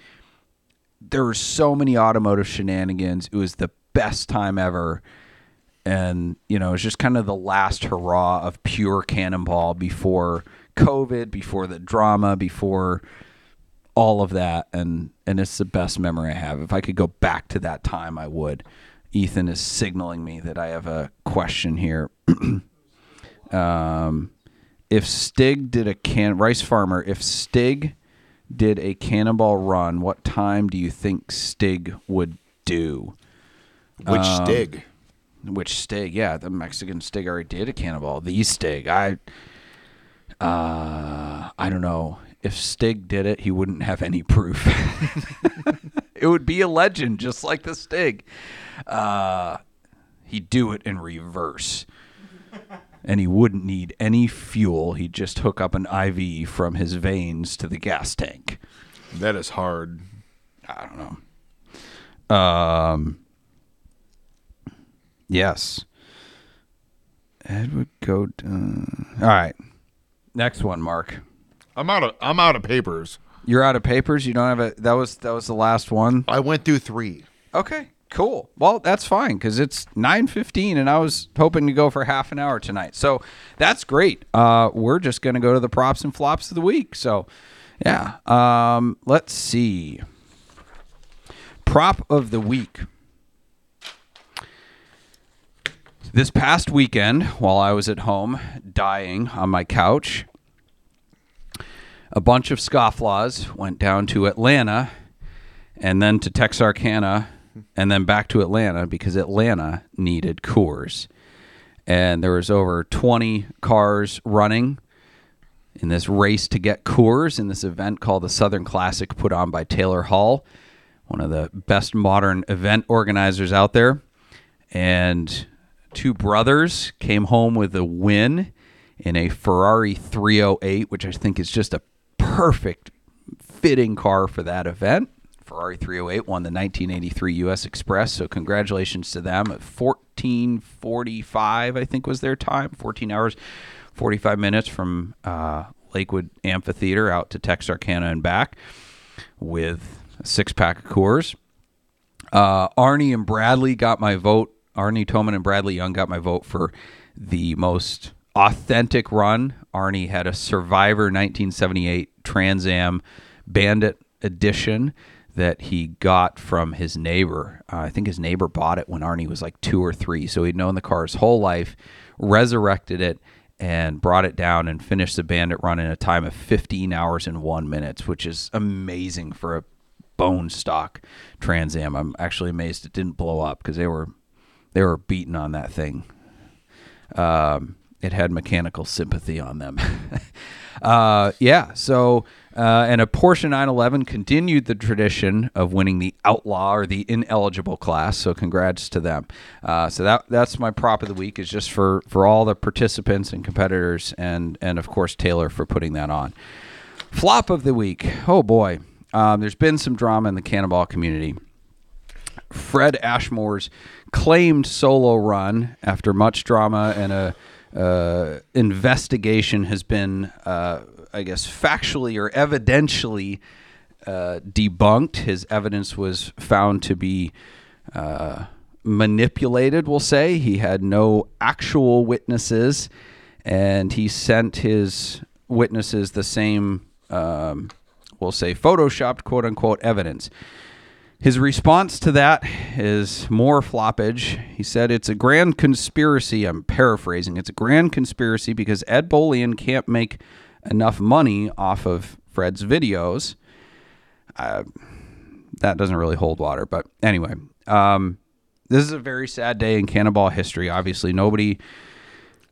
Speaker 1: there were so many automotive shenanigans. It was the best time ever. And you know it was just kind of the last hurrah of pure cannonball before covid before the drama before all of that. And and it's the best memory i have. If i could go back to that time i would. Ethan is signaling me that i have a question here. *clears throat* Um if stig did a can rice farmer if stig did a cannonball run what time do you think stig would do
Speaker 3: Which Stig?
Speaker 1: which Stig? Yeah, the Mexican Stig already did a cannonball. The Stig, I, uh, I don't know if Stig did it. He wouldn't have any proof. *laughs* it would be a legend, just like the Stig. Uh, he'd do it in reverse, *laughs* and he wouldn't need any fuel. He'd just hook up an IV from his veins to the gas tank.
Speaker 3: That is hard.
Speaker 1: I don't know. Um. Yes. Ed would go. Down. All right. Next one, Mark.
Speaker 3: I'm out of I'm out of papers.
Speaker 1: You're out of papers. You don't have a. That was that was the last one.
Speaker 3: I went through three.
Speaker 1: Okay. Cool. Well, that's fine because it's nine fifteen, and I was hoping to go for half an hour tonight. So that's great. Uh, we're just gonna go to the props and flops of the week. So, yeah. Um, let's see. Prop of the week. This past weekend, while I was at home dying on my couch, a bunch of scofflaws went down to Atlanta and then to Texarkana and then back to Atlanta because Atlanta needed Coors. And there was over 20 cars running in this race to get Coors in this event called the Southern Classic put on by Taylor Hall, one of the best modern event organizers out there. And two brothers came home with a win in a Ferrari 308, which I think is just a perfect fitting car for that event. Ferrari 308 won the 1983 U.S. Express, so congratulations to them at 14:45, I think was their time, 14 hours, 45 minutes from uh, Lakewood Amphitheater out to Texarkana and back with a six pack of Coors. Uh, Arne and Bradley got my vote. Arne Toman and Bradley Young got my vote for the most authentic run. Arne had a Survivor 1978 Trans Am Bandit edition that he got from his neighbor. Uh, I think his neighbor bought it when Arne was like two or three. So he'd known the car his whole life, resurrected it, and brought it down and finished the Bandit run in a time of 15 hours and one minutes, which is amazing for a bone stock Trans Am. I'm actually amazed it didn't blow up because they were they were beaten on that thing. Um, it had mechanical sympathy on them. *laughs* uh, yeah. So, uh, and a Porsche 911 continued the tradition of winning the outlaw or the ineligible class. So, congrats to them. Uh, so that that's my prop of the week is just for for all the participants and competitors, and and of course Taylor for putting that on. Flop of the week. Oh boy, um, there's been some drama in the cannonball community. Fred Ashmore's claimed solo run after much drama and a uh, investigation has been, uh, I guess, factually or evidentially uh, debunked. His evidence was found to be uh, manipulated, we'll say. He had no actual witnesses, and he sent his witnesses the same, um, we'll say, photoshopped quote unquote evidence. His response to that is more floppage. He said it's a grand conspiracy. I'm paraphrasing. It's a grand conspiracy because Ed Bolian can't make enough money off of Fred's videos. Uh, that doesn't really hold water, but anyway, um, this is a very sad day in cannonball history. Obviously, nobody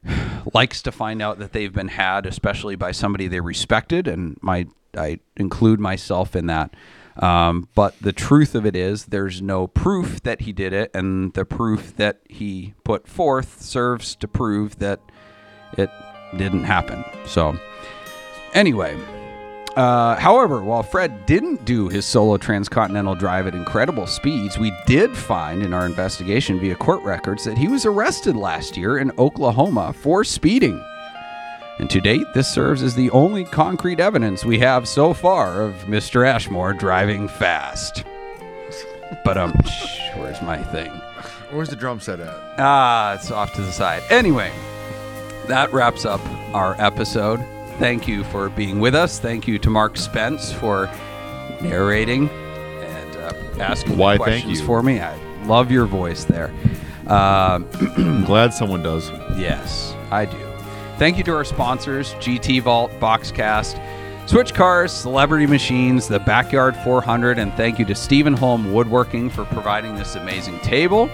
Speaker 1: *sighs* likes to find out that they've been had, especially by somebody they respected, and my I include myself in that. Um, but the truth of it is, there's no proof that he did it, and the proof that he put forth serves to prove that it didn't happen. So, anyway, uh, however, while Fred didn't do his solo transcontinental drive at incredible speeds, we did find in our investigation via court records that he was arrested last year in Oklahoma for speeding. And to date, this serves as the only concrete evidence we have so far of Mr. Ashmore driving fast. But um, where's my thing?
Speaker 3: Where's the drum set at?
Speaker 1: Ah, it's off to the side. Anyway, that wraps up our episode. Thank you for being with us. Thank you to Mark Spence for narrating and uh, asking
Speaker 3: Why,
Speaker 1: questions
Speaker 3: you.
Speaker 1: for me. I love your voice there. Um, *clears throat*
Speaker 3: I'm glad someone does.
Speaker 1: Yes, I do. Thank you to our sponsors GT Vault, Boxcast, Switch Cars, Celebrity Machines, the Backyard 400, and thank you to Stephen Holm Woodworking for providing this amazing table.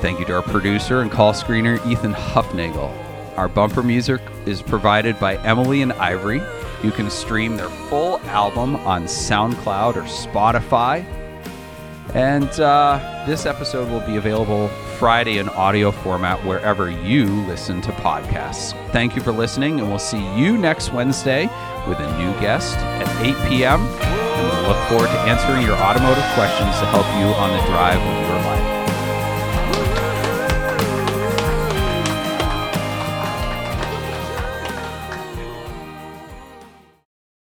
Speaker 1: Thank you to our producer and call screener, Ethan Huffnagel. Our bumper music is provided by Emily and Ivory. You can stream their full album on SoundCloud or Spotify. And uh, this episode will be available Friday in audio format wherever you listen to podcasts. Thank you for listening, and we'll see you next Wednesday with a new guest at 8 p.m. And we look forward to answering your automotive questions to help you on the drive.